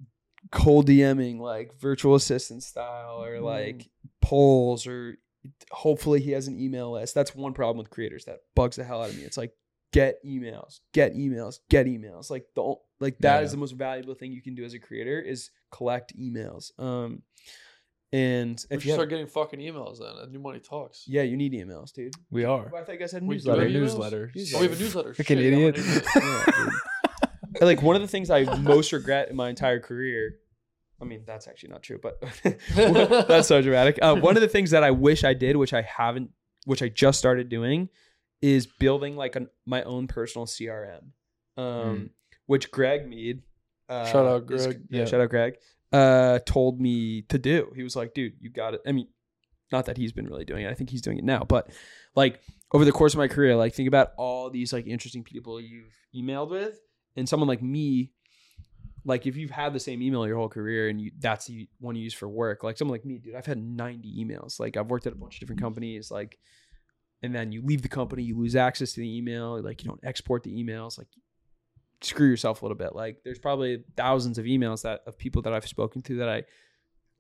cold DMing, like virtual assistant style, or like polls, or hopefully he has an email list. That's one problem with creators that bugs the hell out of me. It's like get emails, get emails, get emails. Like the o- like that is Yeah. the most valuable thing you can do as a creator is collect emails. Um, and if should you have, start getting fucking emails then. At New Money Talks. yeah, you need emails, dude. we are. Well, I think I said We do newsletter. newsletter. Oh, we have a newsletter. Fucking Shit, yeah, I'm idiot. Yeah, like one of the things I most regret in my entire career. I mean, that's actually not true, but that's so dramatic. Uh, one of the things that I wish I did, which I haven't, which I just started doing, is building like an, my own personal CRM, um, which Greg Mead, uh, Shout out, is- Greg. yeah, Yeah. shout out Greg, uh, told me to do. He was like, dude, you got it. I mean, not that he's been really doing it. I think he's doing it now, but like over the course of my career, like think about all these like interesting people you've emailed with, and someone like me like if you've had the same email your whole career and you that's the one you use for work, like someone like me, dude, I've had 90 emails. Like I've worked at a bunch of different mm-hmm. companies, like, and then you leave the company, you lose access to the email, like you don't export the emails, like screw yourself a little bit. Like there's probably thousands of emails that of people that I've spoken to that I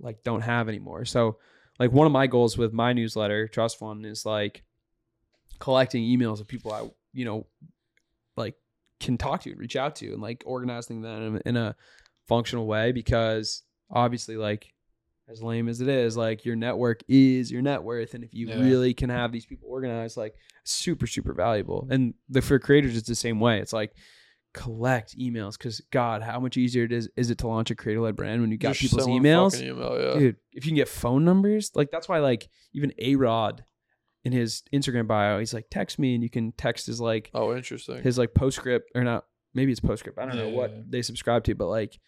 like don't have anymore. So like one of my goals with my newsletter, Trust Fun, is like collecting emails of people I, you know, like can talk to and reach out to and like organizing them in a functional way because obviously like as lame as it is like your network is your net worth and if you Yeah. really can have these people organized like super super valuable and the for creators it's the same way it's like collect emails because god how much easier it is is it to launch a creator led brand when you got Just people's emails Email, yeah. dude if you can get phone numbers like that's why like even a rod in his instagram bio he's like text me and you can text his like Oh, interesting. his like postscript or not maybe it's postscript i don't know what yeah, yeah. they subscribe to but like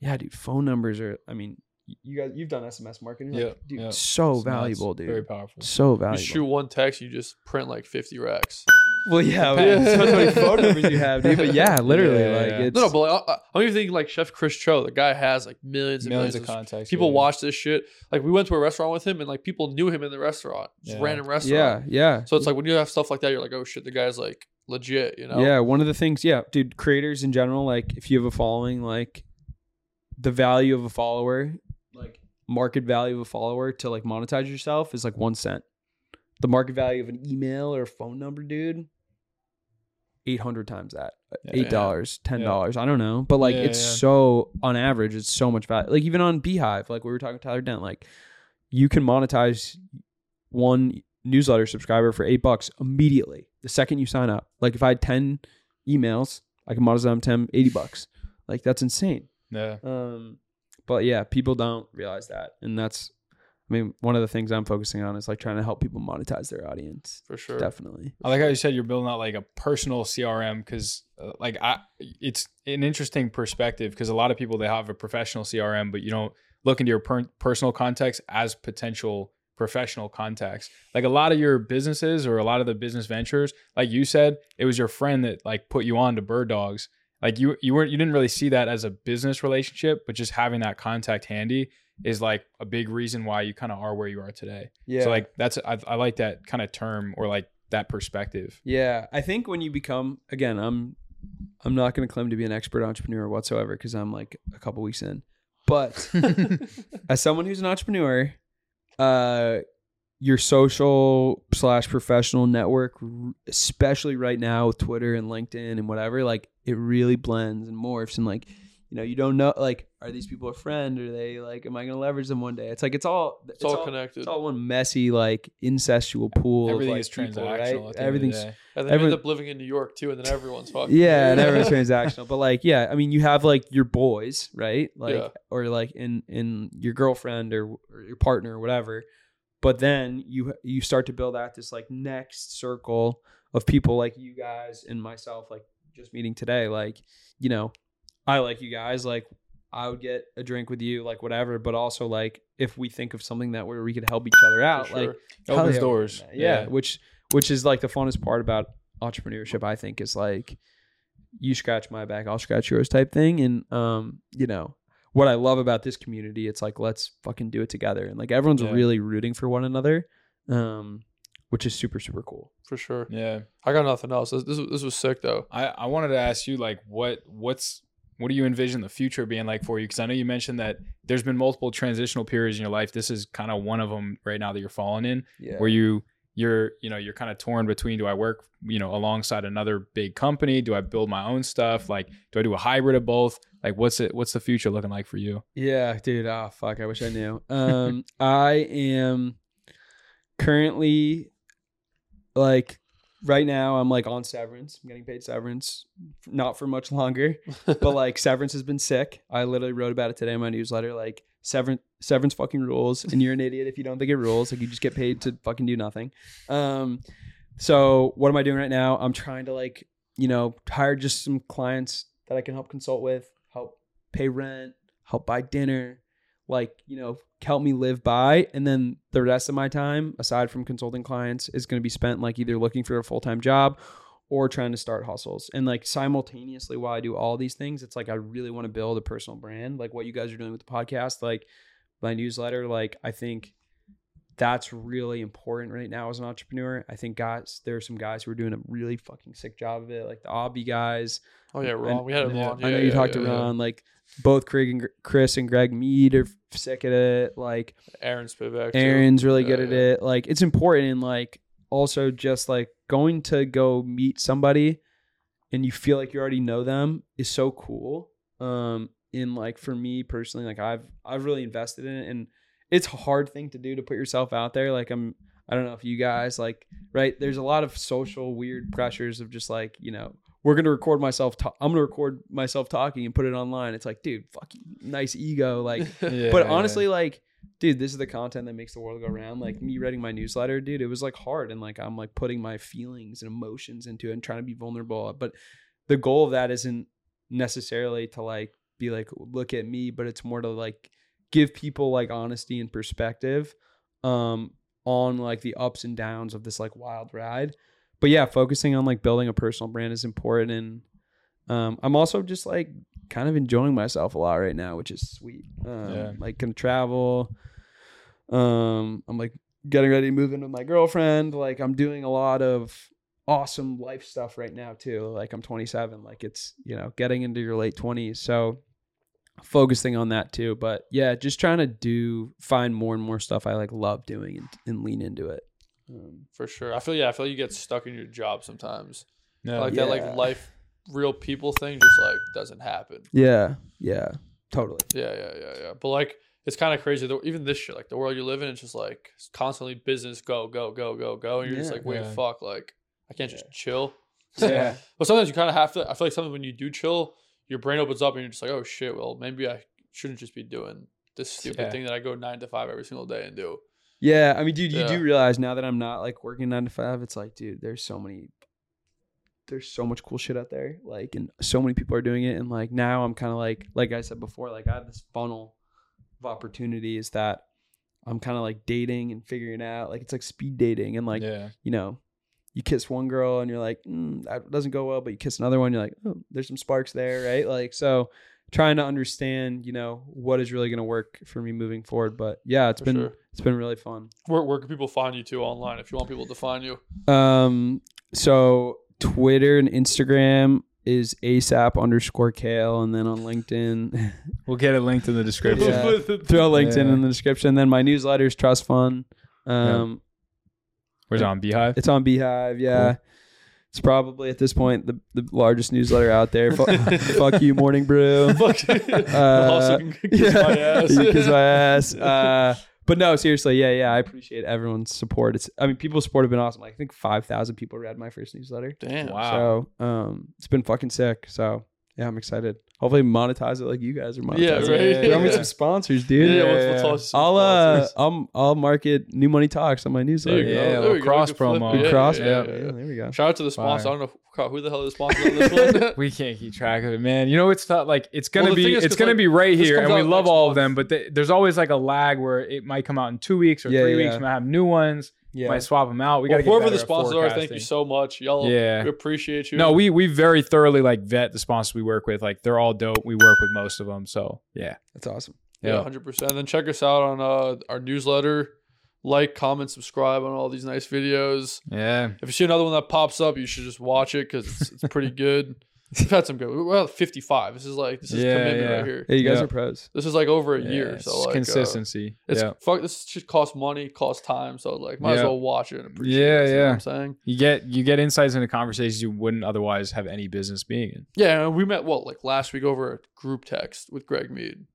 yeah dude phone numbers are i mean you guys you've done sms marketing like, Yeah, dude yeah. so It's nuts. valuable dude Very powerful. so you valuable shoot one text, you just print like 50 racks. Well yeah Depends. depends how many phone numbers you have dude but yeah literally Yeah, like yeah. it's No, no, but like, I, I'm even thinking like Chef Chris Cho. The guy has like millions and Millions millions, of contacts. people yeah. watch this shit. Like we went to a restaurant with him, and like people knew him in the restaurant, just Yeah. random yeah restaurant. yeah yeah. So it's like when you have stuff like that, you're like, oh shit, the guy's like legit. You know? Yeah, one of the things, yeah, dude, creators in general, like if you have a following, like the value of a follower, like market value of a follower to like monetize yourself is like one cent. The market value of an email or a phone number, dude, eight hundred times that. Eight dollars, ten dollars, I don't know. But like Yeah, it's yeah. so on average, it's so much value. Like even on Beehiiv, like we were talking to Tyler Denk, like you can monetize one newsletter subscriber for eight bucks immediately the second you sign up. Like if I had 10 emails, I can monetize them 10, 80 bucks. Like that's insane. Yeah. Um, but yeah, people don't realize that. And that's, I mean, one of the things I'm focusing on is like trying to help people monetize their audience. for sure. Definitely. I like how you said you're building out like a personal CRM because, uh, like, I it's an interesting perspective because a lot of people they have a professional CRM, but you don't look into your per- personal contacts as potential professional contacts. Like a lot of your businesses or a lot of the business ventures, like you said, it was your friend that like put you on to Bird Dogs. Like you you weren't you didn't really see that as a business relationship, but just having that contact handy is like a big reason why you kind of are where you are today. Yeah. So like that's I, I like that kind of term or like that perspective. Yeah, I think when you become again, I'm I'm not going to claim to be an expert entrepreneur whatsoever because I'm like a couple weeks in. But as someone who's an entrepreneur, uh, your social slash professional network, especially right now with Twitter and LinkedIn and whatever, like it really blends and morphs and like. You know, you don't know like are these people a friend? Are they like am I gonna leverage them one day? It's like it's all It's, all, connected. it's all one messy like incestual pool. Everything of, like, is people, transactional. right? at the end of the Everything's day. and then everyone- you end up living in New York too, and then everyone's fucking. yeah, and everyone's transactional. But like, yeah, I mean, you have like your boys, right? Like, Yeah. or like in in your girlfriend or, or your partner or whatever. But then you you start to build out this like next circle of people like you guys and myself, like just meeting today. Like, you know, I like you guys. Like, I would get a drink with you, like whatever. But also, like, if we think of something that where we could help each other out, For like, sure. It opens doors. yeah, Yeah. which which is like the funnest part about entrepreneurship. I think is like you scratch my back, I'll scratch yours type thing. And um, you know what I love about this community, it's like let's fucking do it together, and like everyone's Yeah. really rooting for one another, um, which is super super cool. for sure. Yeah. I got nothing else. This, this, was- this was sick though. I, I wanted to ask you like what what's what do you envision the future being like for you? Because I know you mentioned that there's been multiple transitional periods in your life. This is kind of one of them right now that you're falling in, Yeah, where you you're you know you're kind of torn between do I work you know alongside another big company? Do I build my own stuff? Like do I do a hybrid of both? Like what's it what's the future looking like for you? Yeah, dude. Oh fuck, I wish I knew. Um, I am currently like right now. I'm like on severance. I'm getting paid severance, not for much longer. but like severance has been sick. I literally wrote about it today in my newsletter. Like severance, severance fucking rules, and you're an idiot if you don't think it rules. Like you just get paid to fucking do nothing. Um, so what am I doing right now? I'm trying to like you know hire just some clients that I can help consult with, help pay rent, help buy dinner, like you know help me live by, and then the rest of my time aside from consulting clients is going to be spent like either looking for a full time job or trying to start hustles. And like simultaneously while I do all these things, it's like I really want to build a personal brand, like what you guys are doing with the podcast, like my newsletter. Like I think that's really important right now as an entrepreneur. I think guys, there are some guys who are doing a really fucking sick job of it, like the Obvi guys. Oh yeah, Ron. We had him yeah, on. I know Yeah, you yeah, talked yeah, to yeah. Ron. Like both Craig and Chris and Greg Mead are sick at it. Like Aaron Spivak. too. Aaron's really Yeah, good at it. Like it's important and like also just like going to go meet somebody and you feel like you already know them is so cool. Um in like for me personally, like I've I've really invested in it and it's a hard thing to do to put yourself out there. Like I'm I don't know if you guys like right, there's a lot of social weird pressures of just like, you know, we're gonna record myself. Ta- I'm gonna record myself talking and put it online. It's like, dude, fuck you, nice ego. Like, Yeah. but honestly, like, dude, this is the content that makes the world go round. Like me writing my newsletter, dude, it was like hard and like I'm like putting my feelings and emotions into it and trying to be vulnerable. But the goal of that isn't necessarily to like be like, look at me, but it's more to like give people like honesty and perspective um on like the ups and downs of this like wild ride. But yeah, focusing on like building a personal brand is important and um I'm also just like kind of enjoying myself a lot right now, which is sweet. Um Yeah. like gonna travel. Um I'm like getting ready to move in with my girlfriend. Like I'm doing a lot of awesome life stuff right now too. Like I'm 27, like it's, you know, getting into your late 20s. So focusing on that too. But yeah, just trying to do find more and more stuff I like love doing and, and lean into it. Um, For sure. I feel yeah. I feel you get stuck in your job sometimes. Yeah. like that, Yeah. like life, real people thing, just like doesn't happen. yeah, yeah, totally. Yeah, yeah, yeah, yeah. But like, it's kind of crazy. though. Even this shit, like the world you live in, it's just like it's constantly business, go, go, go, go, go, and you're just Yeah. like, wait, Yeah. fuck, like I can't just chill. Yeah. But sometimes you kind of have to. I feel like sometimes when you do chill, your brain opens up and you're just like, oh shit, well maybe I shouldn't just be doing this stupid Yeah. thing that I go nine to five every single day and do. Yeah, I mean, dude, you Yeah. do realize now that I'm not like working nine to five, it's like, dude, there's so many, there's so much cool shit out there, like, and so many people are doing it, and like now I'm kind of like, like I said before, like I have this funnel of opportunities that I'm kind of like dating and figuring out, like it's like speed dating, and like yeah. you know, you kiss one girl and you're like, mm, that doesn't go well, but you kiss another one, you're like, oh, there's some sparks there, right? Like, so trying to understand, you know, what is really going to work for me moving forward. But yeah, it's For been sure. it's been really fun. Where where can people find you too online if you want people to find you? Um, so Twitter and Instagram is ASAP underscore Cael, and then on LinkedIn, We'll get it linked in the description. Yeah. throw LinkedIn Yeah. in the description. Then my newsletter is Trust Fun. Um, Where's it on Beehiiv? It's on Beehiiv. Yeah. It's probably at this point the, the largest newsletter out there. Fuck, fuck you, Morning Brew. Fuck. Uh, also can kiss my ass. You kiss my ass. Uh, but no, seriously, yeah, yeah. I appreciate everyone's support. It's, I mean, people's support have been awesome. Like, I think five thousand people read my first newsletter. Damn. Wow. So, um, it's been fucking sick. So, yeah, I'm excited. Hopefully, monetize it like you guys are monetizing. Yeah, it. right. Throw me some sponsors, dude. Yeah, Yeah, we'll, yeah. we'll some I'll uh, sponsors. I'll I'll market New Money Talks on my There newsletter. you go. Yeah, There we go. cross We promo. Yeah, cross, yeah, yeah, yeah, yeah. yeah, There we go. Shout out to the sponsor. Fire. I don't know who- who the hell is the sponsor on this one. We can't keep track of it, man. You know, it's not like it's gonna Well, be thing is, it's 'cause, gonna like, be right here, and we love all month. of them. But th- there's always like a lag where it might come out in two weeks or Yeah, three yeah, weeks. yeah. We might have new ones. Yeah. Might swap them out. We Well, got to whoever the sponsors are, thank you so much. Y'all, Yeah. we appreciate you. No, we we very thoroughly like vet the sponsors we work with. Like they're all dope. We work with most of them. So yeah, That's awesome. yeah, Yeah. hundred percent. Then check us out on uh, our newsletter. Like, comment, subscribe on all these nice videos. yeah. If you see another one that pops up, you should just watch it because it's, it's pretty good. We've had some good. We're at 55. This is like this is Yeah, commitment yeah. right here. Hey, you guys Yeah. are pros. This is like over a year. So like uh, consistency. it's yeah. fuck. This shit costs money, costs time. So like, might as well watch it and appreciate Yeah, it. Yeah. what I'm saying. You get you get insights into conversations you wouldn't otherwise have any business being in. Yeah, and we met what like last week over a group text with Greg Mead,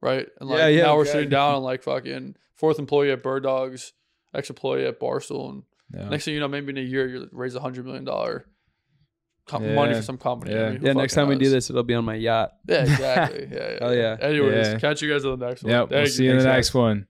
right? And like Yeah, yeah, now we're Greg. sitting down and like fucking fourth employee at Bird Dogs, ex employee at Barstool, and next thing you know, maybe in a year you raise a hundred million dollar com- Yeah. money for some company. Yeah. I mean, who Yeah, next fucking time we do knows? this, it'll be on my yacht. Yeah, exactly. Yeah, yeah. Hell yeah. Anyways, Yeah. catch you guys on the next one. Yep. We'll Thank see you in the Thanks, next one.